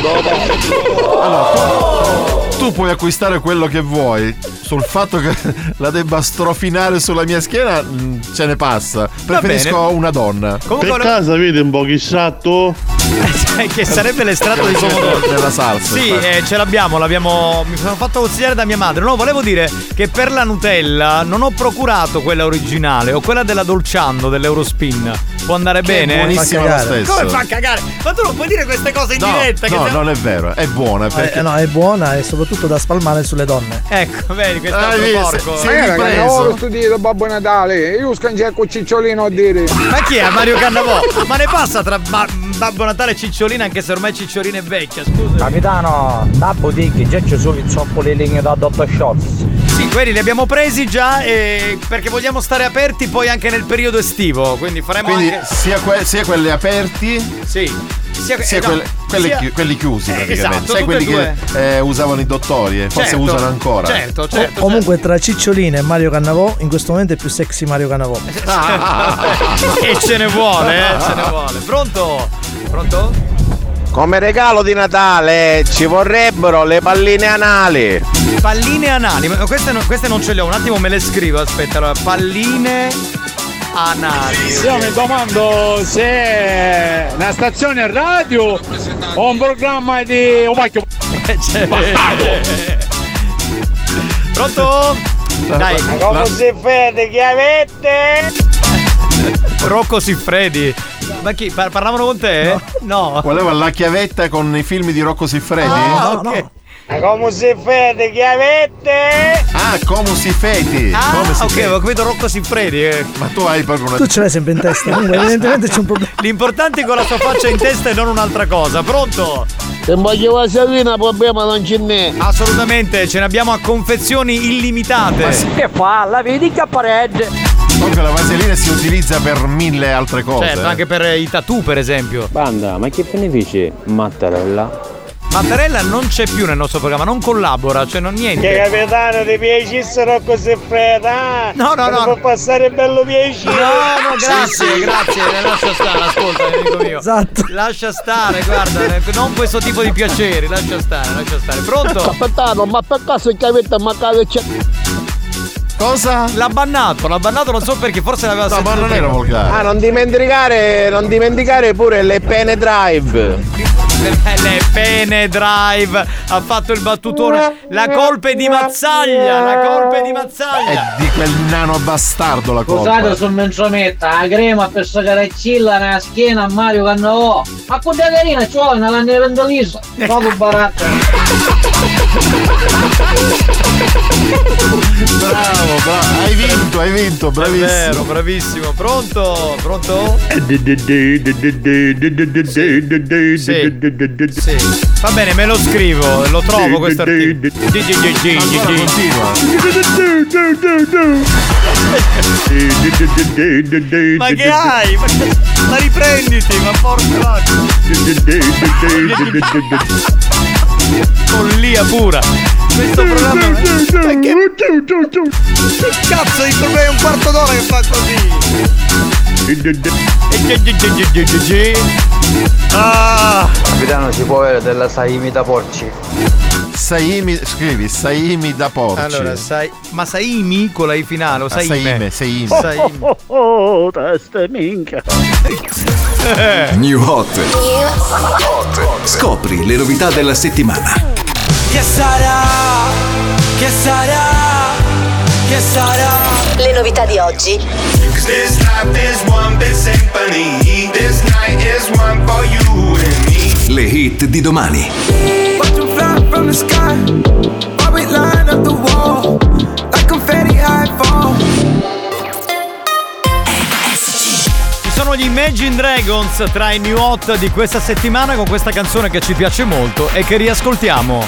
Tu puoi acquistare quello che vuoi. Sul fatto che la debba strofinare sulla mia schiena, mh, ce ne passa. Preferisco una donna. Comunque Per caso vedi un po' chissatto? che sarebbe l'estratto di pomodoro. Della salsa. Sì, eh, ce l'abbiamo, l'abbiamo. Mi sono fatto consigliare da mia madre. No, volevo dire che per la Nutella non ho procurato quella originale, ho quella della Dolciando, dell'Eurospin. Può andare bene? buonissima lo stesso. Come fa cagare? Ma tu non puoi dire queste cose in No, diretta. che no, siamo- non è vero, è buona. Perché Eh, no, è buona e soprattutto da spalmare sulle donne. Ecco, vedi, quest'altro vedi, porco. si- Ma si- io ripreso. cannavolo studiato Babbo Natale, io scangiare con Cicciolino a dire. Ma chi è Mario Cannavò? Ma ne passa tra Ba- Babbo Natale e Cicciolina anche se ormai Cicciolina è vecchia, scusa. Capitano, da boutique già ci sono i zoppoli legno da Dottor Shots. Sì, quelli li abbiamo presi già e perché vogliamo stare aperti poi anche nel periodo estivo, quindi faremo Quindi anche sia, que- sia quelli aperti, Sì. Sia, sia eh, no, quelle- quelli, sia- chi- quelli chiusi Eh, praticamente. esatto, Sai quelli che eh, usavano i dottori e forse Certo, usano ancora. Certo, certo. O- comunque tra Cicciolina e Mario Cannavò, in questo momento è più sexy Mario Cannavò. e ce ne vuole, eh, ce ne vuole. Pronto? Pronto? Come regalo di Natale ci vorrebbero le palline anali. Palline anali, ma queste, no- queste non ce le ho, un attimo me le scrivo, aspetta, allora, palline anali. Io mi domando se è una stazione radio o un programma di un pacchio. Cioè, Pronto? Dai, Come si vede che avete? Rocco Siffredi. Ma chi? Par- parlavano con te? No. Voleva la chiavetta con i film di Rocco Siffredi? Ah, ok. Come si vede che avete? Ah, come si feti? Ah, come si ok, feti? avevo capito Rocco Siffredi. eh. Ma tu hai proprio una. Tu ce l'hai sempre in testa. Comunque, evidentemente c'è un problema. L'importante è con la sua faccia in testa e non un'altra cosa. Pronto? Se voglio la salina problema non ce n'è. Assolutamente, ce ne abbiamo a confezioni illimitate. Che fa? La vedi che appareggia? Comunque la vaselina si utilizza per mille altre cose. Certo, anche per i tattoo, per esempio. Banda, ma che benefici? Mattarella. Mattarella non c'è più nel nostro programma, non collabora, cioè non Che niente. capitano ti piacessero così fredda? No, no, no. Può passare bello piacere. No, no, grazie, grazie, lascia stare, ascolta, amico mio. Esatto. Lascia stare, guarda, non questo tipo di piaceri, lascia stare, lascia stare. Pronto? Capitano, ma per caso che avete mancare c'è. Cosa? L'ha bannato, l'ha bannato non so perché, forse l'aveva No, ma sentito non era volgare. Ah, non dimenticare, non dimenticare pure le pene drive. Le pene drive ha fatto il battutone. La colpa è di Mazzaglia. La colpa è di Mazzaglia. È di quel nano bastardo la colpa. Scusate se non ci metta la crema per sagareccilla nella schiena a Mario Cannavò. Ma con la carina ci vuole una canna pendolisa. Proprio baratto. Bravo, bravo, hai vinto, hai vinto, bravissimo. Vero, bravissimo. Pronto? Pronto? Sì. Sì. Va bene, me lo scrivo, lo trovo questo articolo. Ma che hai? Ma, ma riprenditi, ma porca Follia pura. Questo programma. Che cazzo di problema? È un quarto d'ora che fa così. Ah! Capitano si può avere della saimi da porci. Saimi, scrivi, Saimi da porci. Allora, sai, ma Saimi con la I finale o Ah, Saime? Saime, Saime. Saime. Oh, oh, testa minchia. New Hot. Scopri le novità della settimana. Che sarà? Che sarà? Che sarà? Le novità di oggi. This life is one big symphony. This night is one for you and me. Le hit di domani. Watch them fly from the sky. While we line up the wall. Like confetti high fall. Sono gli Imagine Dragons tra i new hot di questa settimana con questa canzone che ci piace molto e che riascoltiamo.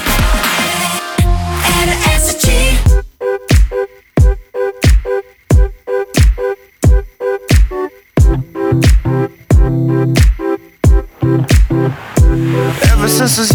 Ever since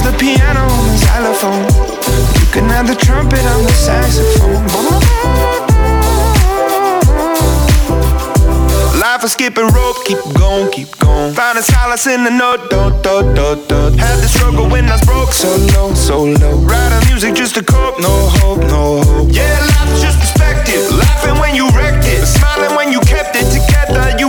The piano and the xylophone. You can have the trumpet on the saxophone. Life is skipping rope, keep going, keep going. Finding solace in the note, dot, dot, dot, dot. Had the struggle when I was broke, so low, so low. Writing music just to cope, no hope, no hope. Yeah, life is just perspective. Laughing when you wrecked it, smiling when you kept it together. You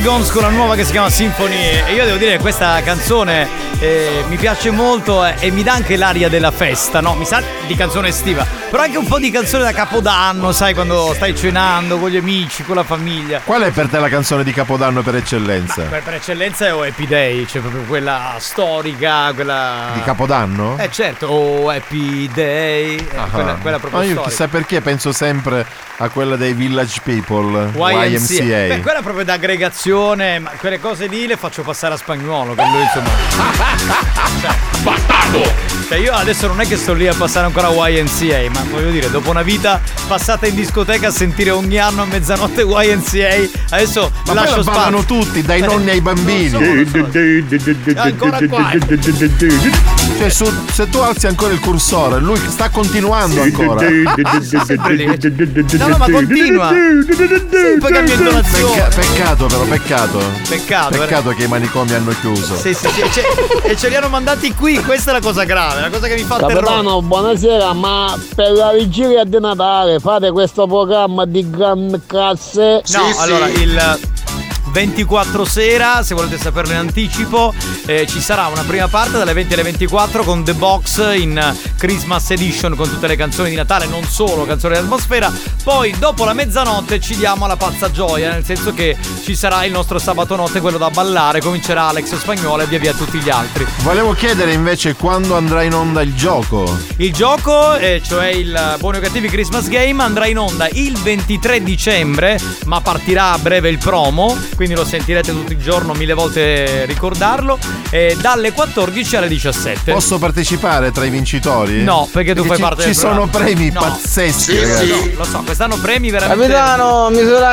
Dragons con la nuova che si chiama Symphony e. Io devo dire che questa canzone eh, mi piace molto eh, e mi dà anche l'aria della festa, no? Mi sa di canzone estiva, però anche un po' di canzone da capodanno, sai, quando stai cenando con gli amici, con la famiglia. Qual è per te la canzone di Capodanno per eccellenza? Per, per eccellenza è O Happy Day, cioè proprio quella storica, quella... Di Capodanno? Eh certo, Oh Happy Day, eh, Ah. quella, quella proprio Ma io storica. chissà perché penso sempre a quella dei Village People, YMCA. YMCA. Beh, quella proprio d'aggregazione, ma quelle cose lì le faccio passare a spagnolo, lui insomma. Bastardo! Cioè io adesso non è che sto lì a passare ancora YNCA, ma voglio dire, dopo una vita passata in discoteca a sentire ogni anno a mezzanotte YNCA, adesso Ma lascio poi la ballano spazio. tutti, dai nonni ai bambini. Ancora qua. Cioè, su- se tu alzi ancora il cursore, lui sta continuando ancora. Sempre. No, no, ma continua. Sì, poi cambia intonazione. Pecca- peccato però, peccato. Peccato, Peccato che i manicomi hanno chiuso. Sì, sì, sì. e ce- E ce li hanno mandati qui, questa è la cosa grave, la cosa che mi fa terrore. Capitano, buonasera, ma per la vigilia di Natale fate questo programma di gran casse? No, allora il 24 sera, se volete saperlo in anticipo, eh, ci sarà una prima parte dalle 20 alle 24 con The Box in Christmas Edition con tutte le canzoni di Natale, non solo canzoni di atmosfera. Poi dopo la mezzanotte ci diamo la pazza gioia, nel senso che ci sarà il nostro sabato notte, quello da ballare, comincerà Alex Spagnola e via via tutti gli altri. Volevo chiedere invece quando andrà in onda il gioco. Il gioco, eh, cioè il Buoni o Cattivi Christmas Game, andrà in onda il 23 dicembre, ma partirà a breve il promo, quindi lo sentirete tutto il giorno, mille volte ricordarlo, eh, dalle 14 alle 17. Posso partecipare tra i vincitori? No, perché tu fai ci, parte Ci del sono programma. premi No. pazzeschi, Sì, sì. Lo so, quest'anno premi veramente. Capitano,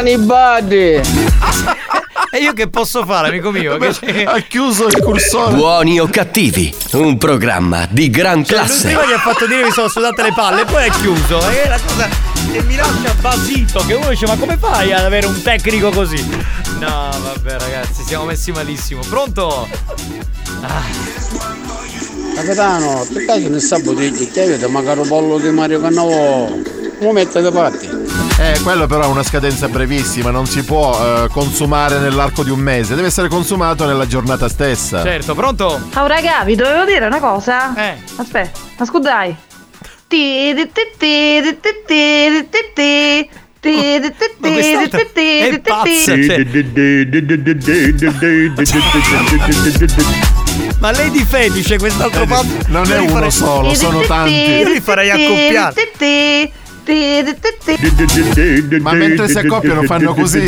i buddy. E io che posso fare, amico mio? Che... Ha chiuso il cursore. Buoni o cattivi, un programma di gran Cioè, classe. prima gli ha fatto dire mi sono sudate le palle e poi è chiuso. E è la cosa che mi lascia basito. Che uno dice: Ma come fai ad avere un tecnico così? No, vabbè, ragazzi, siamo messi malissimo. Pronto? Capitano, per caso nel sabato di che avete magari un pollo di Mario lo mette da parte. Eh, quello però è una scadenza brevissima, non si può eh, consumare nell'arco di un mese, deve essere consumato nella giornata stessa. Certo, pronto? Oh raga, vi dovevo dire una cosa. Eh. Aspetta, ma scudai. È pazza, cioè. Ma lei di fetice quest'altro pazzo? Non è uno solo, sono tanti. Io li farei accoppiare. Ma mentre si accoppiano fanno così.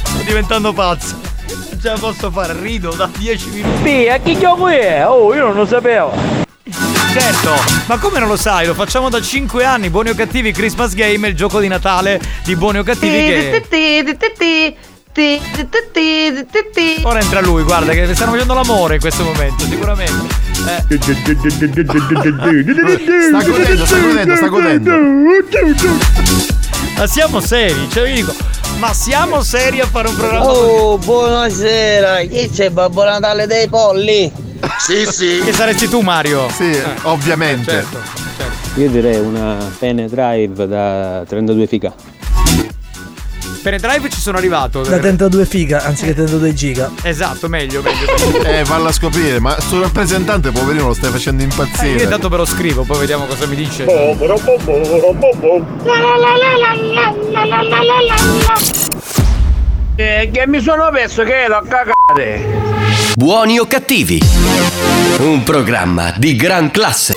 Sto diventando pazzo. Non ce la posso fare, rido da 10 minuti. Sì, a che gioco è? Oh, io non lo sapevo. Certo, ma come non lo sai? Lo facciamo da 5 anni. Buoni o cattivi Christmas Game, il gioco di Natale di Buoni o cattivi che. Ora entra lui, guarda, che stanno facendo l'amore in questo momento, sicuramente. Eh. Sta godendo, sta godendo, sta godendo. Ma siamo seri, cioè io dico, ma siamo seri a fare un programma? Oh, buonasera. Chi c'è Babbo Natale dei polli? Sì, sì. Che saresti tu, Mario? Sì, ovviamente. Certo, Io direi una Pene Drive da 32 figa. Per il drive ci sono arrivato. Da 32 figa anziché 32 giga. Esatto, meglio, meglio. Eh, valla a scoprire, ma sul rappresentante, poverino, lo stai facendo Eh, io impazzire. intanto ve lo scrivo, poi vediamo cosa mi dice. Eh, che mi sono perso che ero a cagare. Buoni o cattivi, un programma di gran classe.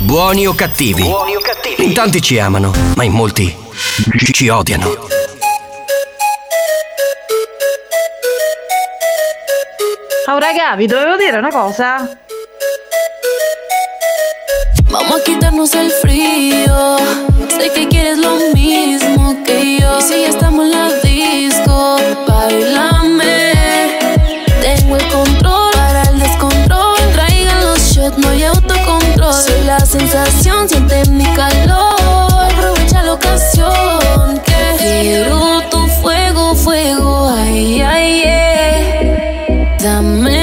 Buoni, o cattivi. Buoni o cattivi. In tanti ci amano, ma in molti ci, ci odiano. Oh raga, vi dovevo dire una cosa. Vamos a quitarnos el frío. Sé que quieres lo mismo que yo. Y si ya estamos en la disco, bailame. Tengo el control para el descontrol. Traigan los shots, no hay auto. Bailando. sensación, siente mi calor. Aprovecha la ocasión que quiero tu fuego, fuego, ay, ay, ay. Dame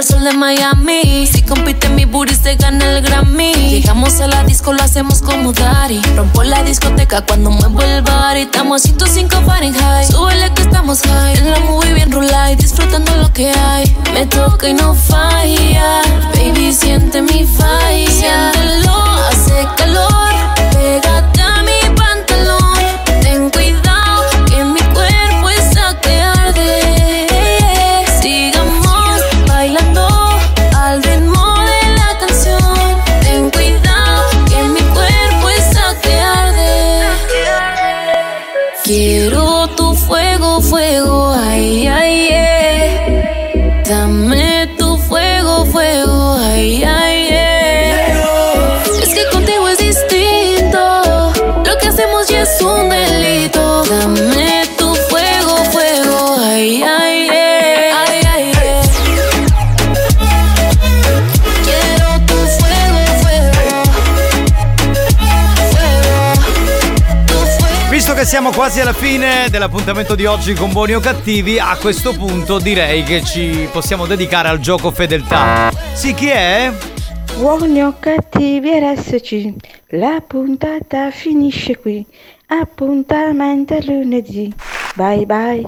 el sol de Miami. Si compite mi booty se gana el Grammy. Llegamos a la disco, lo hacemos como Dari. Rompo la discoteca cuando muevo el bar estamos a 105 Fahrenheit. Súbele que estamos high. En la movie bien rulay, disfrutando lo que hay. Me toca y no falla. Baby, siente mi falla. Siéntelo, hace calor. Pégate siamo quasi alla fine dell'appuntamento di oggi con Buoni o Cattivi, a questo punto direi che ci possiamo dedicare al gioco fedeltà. Sì, chi è? Buoni o cattivi RSC, la puntata finisce qui. Appuntamento lunedì. Bye bye.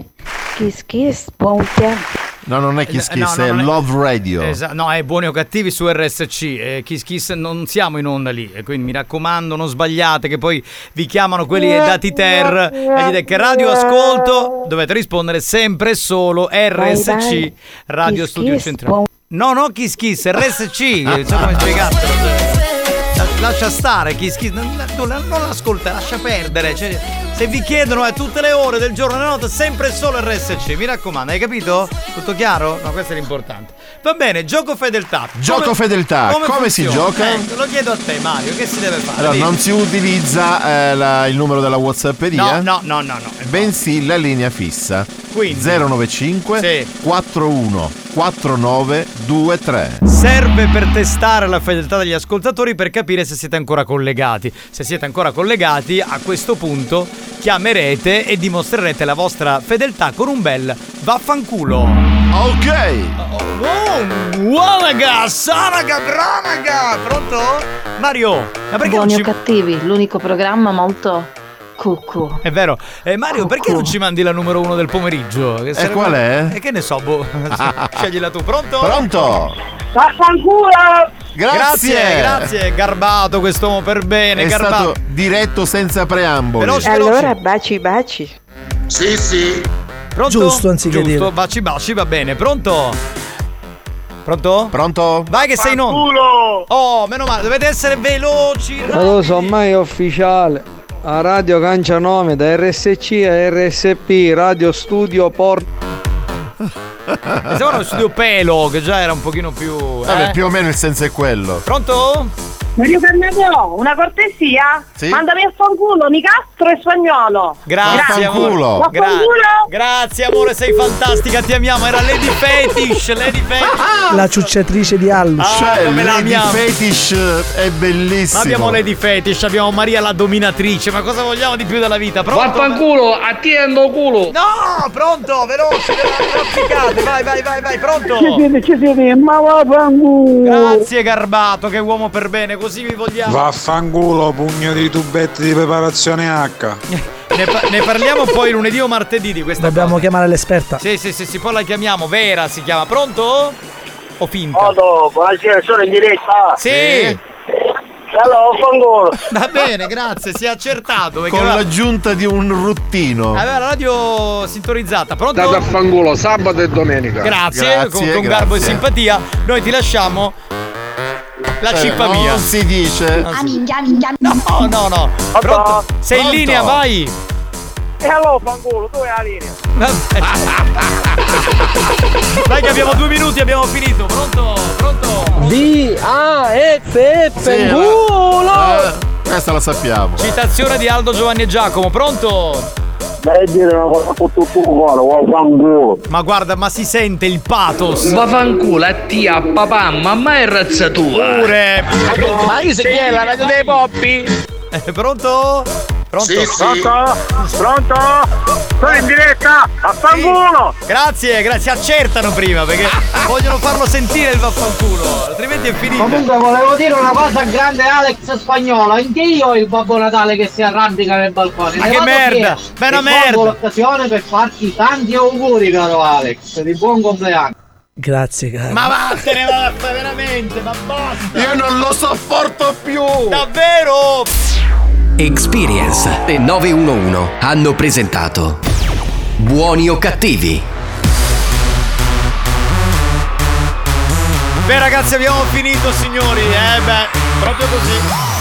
Kiss kiss, buon weekend. No, non è Kiss Eh, no, Kiss, no, è non è- Love Radio. Esa- no, è buoni o cattivi su RSC. Eh, Kiss Kiss non siamo in onda lì. E quindi mi raccomando, non sbagliate, che poi vi chiamano quelli dati ter e gli dite che radio ascolto. Dovete rispondere sempre e solo RSC, Vai, vai. Radio Kiss Studio Kiss, Centrale. buon- No, no, Kiss Kiss, RSC. non so come spiegartelo. La- Lascia stare, Kiss Kiss. Non, non, non ascolta, lascia perdere. Cioè, se vi chiedono a tutte le ore del giorno e della notte, sempre e solo RSC. Mi raccomando, hai capito? Tutto chiaro? No, questo è l'importante. Va bene, gioco fedeltà. Gioco Come- fedeltà, come si funziona? gioca? Ecco, lo chiedo a te, Mario, che si deve fare? Allora, non si utilizza eh, la- il numero della Whatsapperia? No, no, no, no, no. Bensì la linea fissa. Quindi? 095 41 49 23. Serve per testare la fedeltà degli ascoltatori per capire se siete ancora collegati. Se siete ancora collegati, a questo punto chiamerete e dimostrerete la vostra fedeltà con un bel vaffanculo. Ok. Oh, Walaga, Saraga, Branaga. Pronto? Mario, ma perché non Buoni o ci... cattivi, l'unico programma molto cucù. È vero. Eh, Mario, perché non ci mandi la numero uno del pomeriggio? Che sarebbe- qual è? E che ne so, boh. Sceglila tu. Pronto? Pronto? Vaffanculo! Grazie, grazie, garbato quest'uomo per bene, È garbato. stato diretto senza preamboli. Veloce, Allora, baci baci. Sì, sì. Pronto? Giusto, anziché Giusto, dire. baci baci, va bene. Pronto? Pronto? Pronto? Vai che sei in onda. Oh, meno male, dovete essere veloci. Ma lo so, ormai è ufficiale. A Radio Cancia 9 da RSC a RSP, Radio Studio Port. Pensavo allo studio pelo, che già era un pochino più. Vabbè, eh. più o meno il senso è quello. Pronto? Mario Cannavò, una cortesia? Sì? Mandami a fanculo, Nicastro e Spagnolo. Grazie, amore. Gra- grazie, amore, sei fantastica, ti amiamo. Era Lady Fetish, Lady Fetish. La ciucciatrice di Allus. Ah, Cioè, come la Lady amiamo. Fetish è bellissimo. Ma abbiamo Lady Fetish, abbiamo Maria la dominatrice, ma cosa vogliamo di più dalla vita? Pronto? Vaffanculo, attiendo culo. No, pronto, veloce, vai, vai, vai, vai, pronto. Ci siete, ci siete, ma vaffanculo. Grazie Garbato, che uomo per bene, così vi vogliamo. Vaffanculo, pugno di tubetti di preparazione H. Ne, pa- ne parliamo poi lunedì o martedì di questa Dobbiamo chiamare l'esperta. Sì, sì, sì, sì, poi la chiamiamo, Vera si chiama. Pronto? O finta? Otto, buonasera, sono in diretta. Sì. Allora, fangolo. Va bene, grazie, si è accertato. Con aveva- l'aggiunta di un ruttino. Aveva la radio sintonizzata, pronto? Date a fangolo sabato e domenica. Grazie, con, con garbo e simpatia. Noi ti lasciamo la Eh, cippa non mia. si dice. Ah, No, no, no. Pronto? Sei in linea, vai. E allora, fangolo, tu hai la linea. Vai che abbiamo due minuti, abbiamo finito. Pronto? Pronto? D A F F culo. eh, questa la sappiamo. Citazione di Aldo Giovanni e Giacomo, pronto? Dai dire una cosa tutto il cuore, fangolo. Ma guarda, ma si sente il pathos. Vaffanculo a tia, a papà, mamma e razza tua. Pure. Ma io se chi è la radio dei poppi? Eh, pronto? Pronto? Sì, sì. Pronto? Pronto? Sono in diretta, a fangolo. Grazie, grazie, accertano prima perché vogliono farlo sentire il vaffanculo, altrimenti è finito. Comunque volevo dire una cosa grande Alex spagnolo, anche io ho il Babbo Natale che si arrampica nel balcone. Ma Ne che merda, è una merda. l'occasione per farti tanti auguri caro Alex, di buon compleanno. Grazie, caro. Ma vattene, basta, veramente, ma basta. Io non lo sopporto più. Davvero? Experience e 911 hanno presentato Buoni o cattivi? Beh ragazzi abbiamo finito signori, eh beh, proprio così.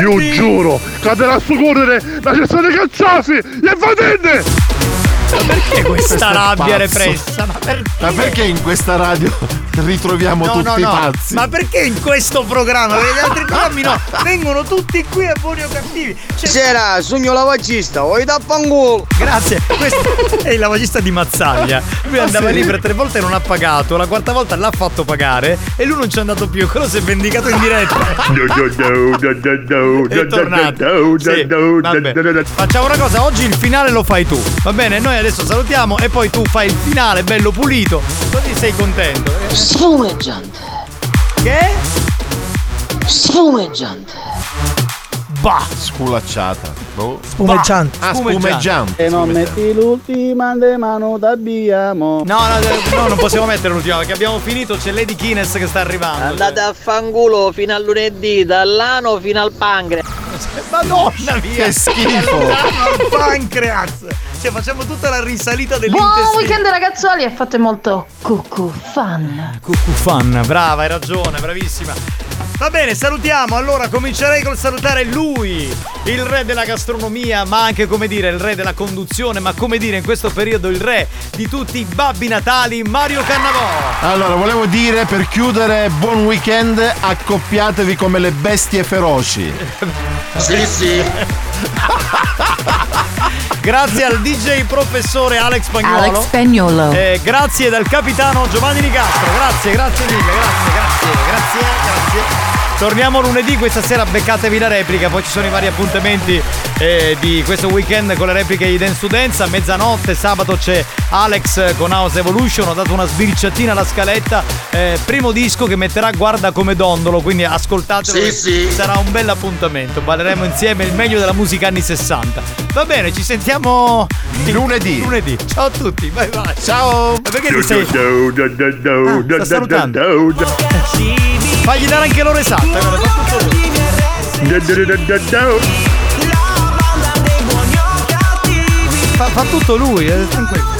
Io giuro, cadrà su correre la cesta dei cacciasi e va! Perché questa rabbia pazzo. repressa? Ma perché? Ma perché in questa radio ritroviamo No, tutti no, no. pazzi? Ma perché in questo programma? Perché gli altri programmi no, vengono tutti qui a buoni o cattivi. Cioè, Sera, sogno lavagista, vuoi da fangolo? Grazie, questo è il lavagista di Mazzaglia. Lui Ah, andava sì? lì per tre volte e non ha pagato, la quarta volta l'ha fatto pagare e lui non ci è andato più, quello si è vendicato in diretta. È tornato. Sì, vabbè. Facciamo una cosa, oggi il finale lo fai tu. Va bene, noi adesso salutiamo e poi tu fai il finale bello pulito, così sei contento. Sfumeggiante. Che? Sfumeggiante. Bah! Sculacciata. Boh. Spumeggiante. Ah, spumeggiante. E non metti l'ultima de mano t'abbiamo. No, no, no, non possiamo mettere l'ultima perché abbiamo finito, c'è Lady Kines che sta arrivando. Andate a fanculo fino a lunedì, dall'ano fino al pancreas. Madonna mia! Che schifo. Al pancreas! Cioè facciamo tutta la risalita Buon dell'intestino. weekend ragazzuoli e fate molto cucù fan. Cucù fan, brava, hai ragione, bravissima. Va bene, salutiamo. Allora comincerei col salutare lui, il re della gastronomia, ma anche come dire il re della conduzione, ma come dire in questo periodo il re di tutti i babbi natali, Mario Cannavò. Allora, volevo dire per chiudere buon weekend, accoppiatevi come le bestie feroci. Sì, sì. Grazie al DJ professore Alex Spagnolo. Alex Spagnolo. Eh, grazie dal capitano Giovanni Nicastro. Grazie, grazie mille, grazie, grazie, grazie, grazie. Torniamo lunedì, questa sera beccatevi la replica, poi ci sono i vari appuntamenti eh, di questo weekend con le repliche di Dance to Dance. A mezzanotte, sabato c'è Alex con House Evolution, ho dato una sbirciatina alla scaletta. Eh, primo disco che metterà Guarda come dondolo, quindi ascoltatelo. Sì, sì. Sarà un bel appuntamento, balleremo insieme il meglio della musica anni 60. Va bene, ci sentiamo lunedì. Lunedì. Ciao a tutti, bye bye. Ciao. Ma perché ti sei... Ah, sta. Fagli dare anche l'ora esatta, guarda, fa tutto lui. Fa, fa tutto lui, eh, tranquillo.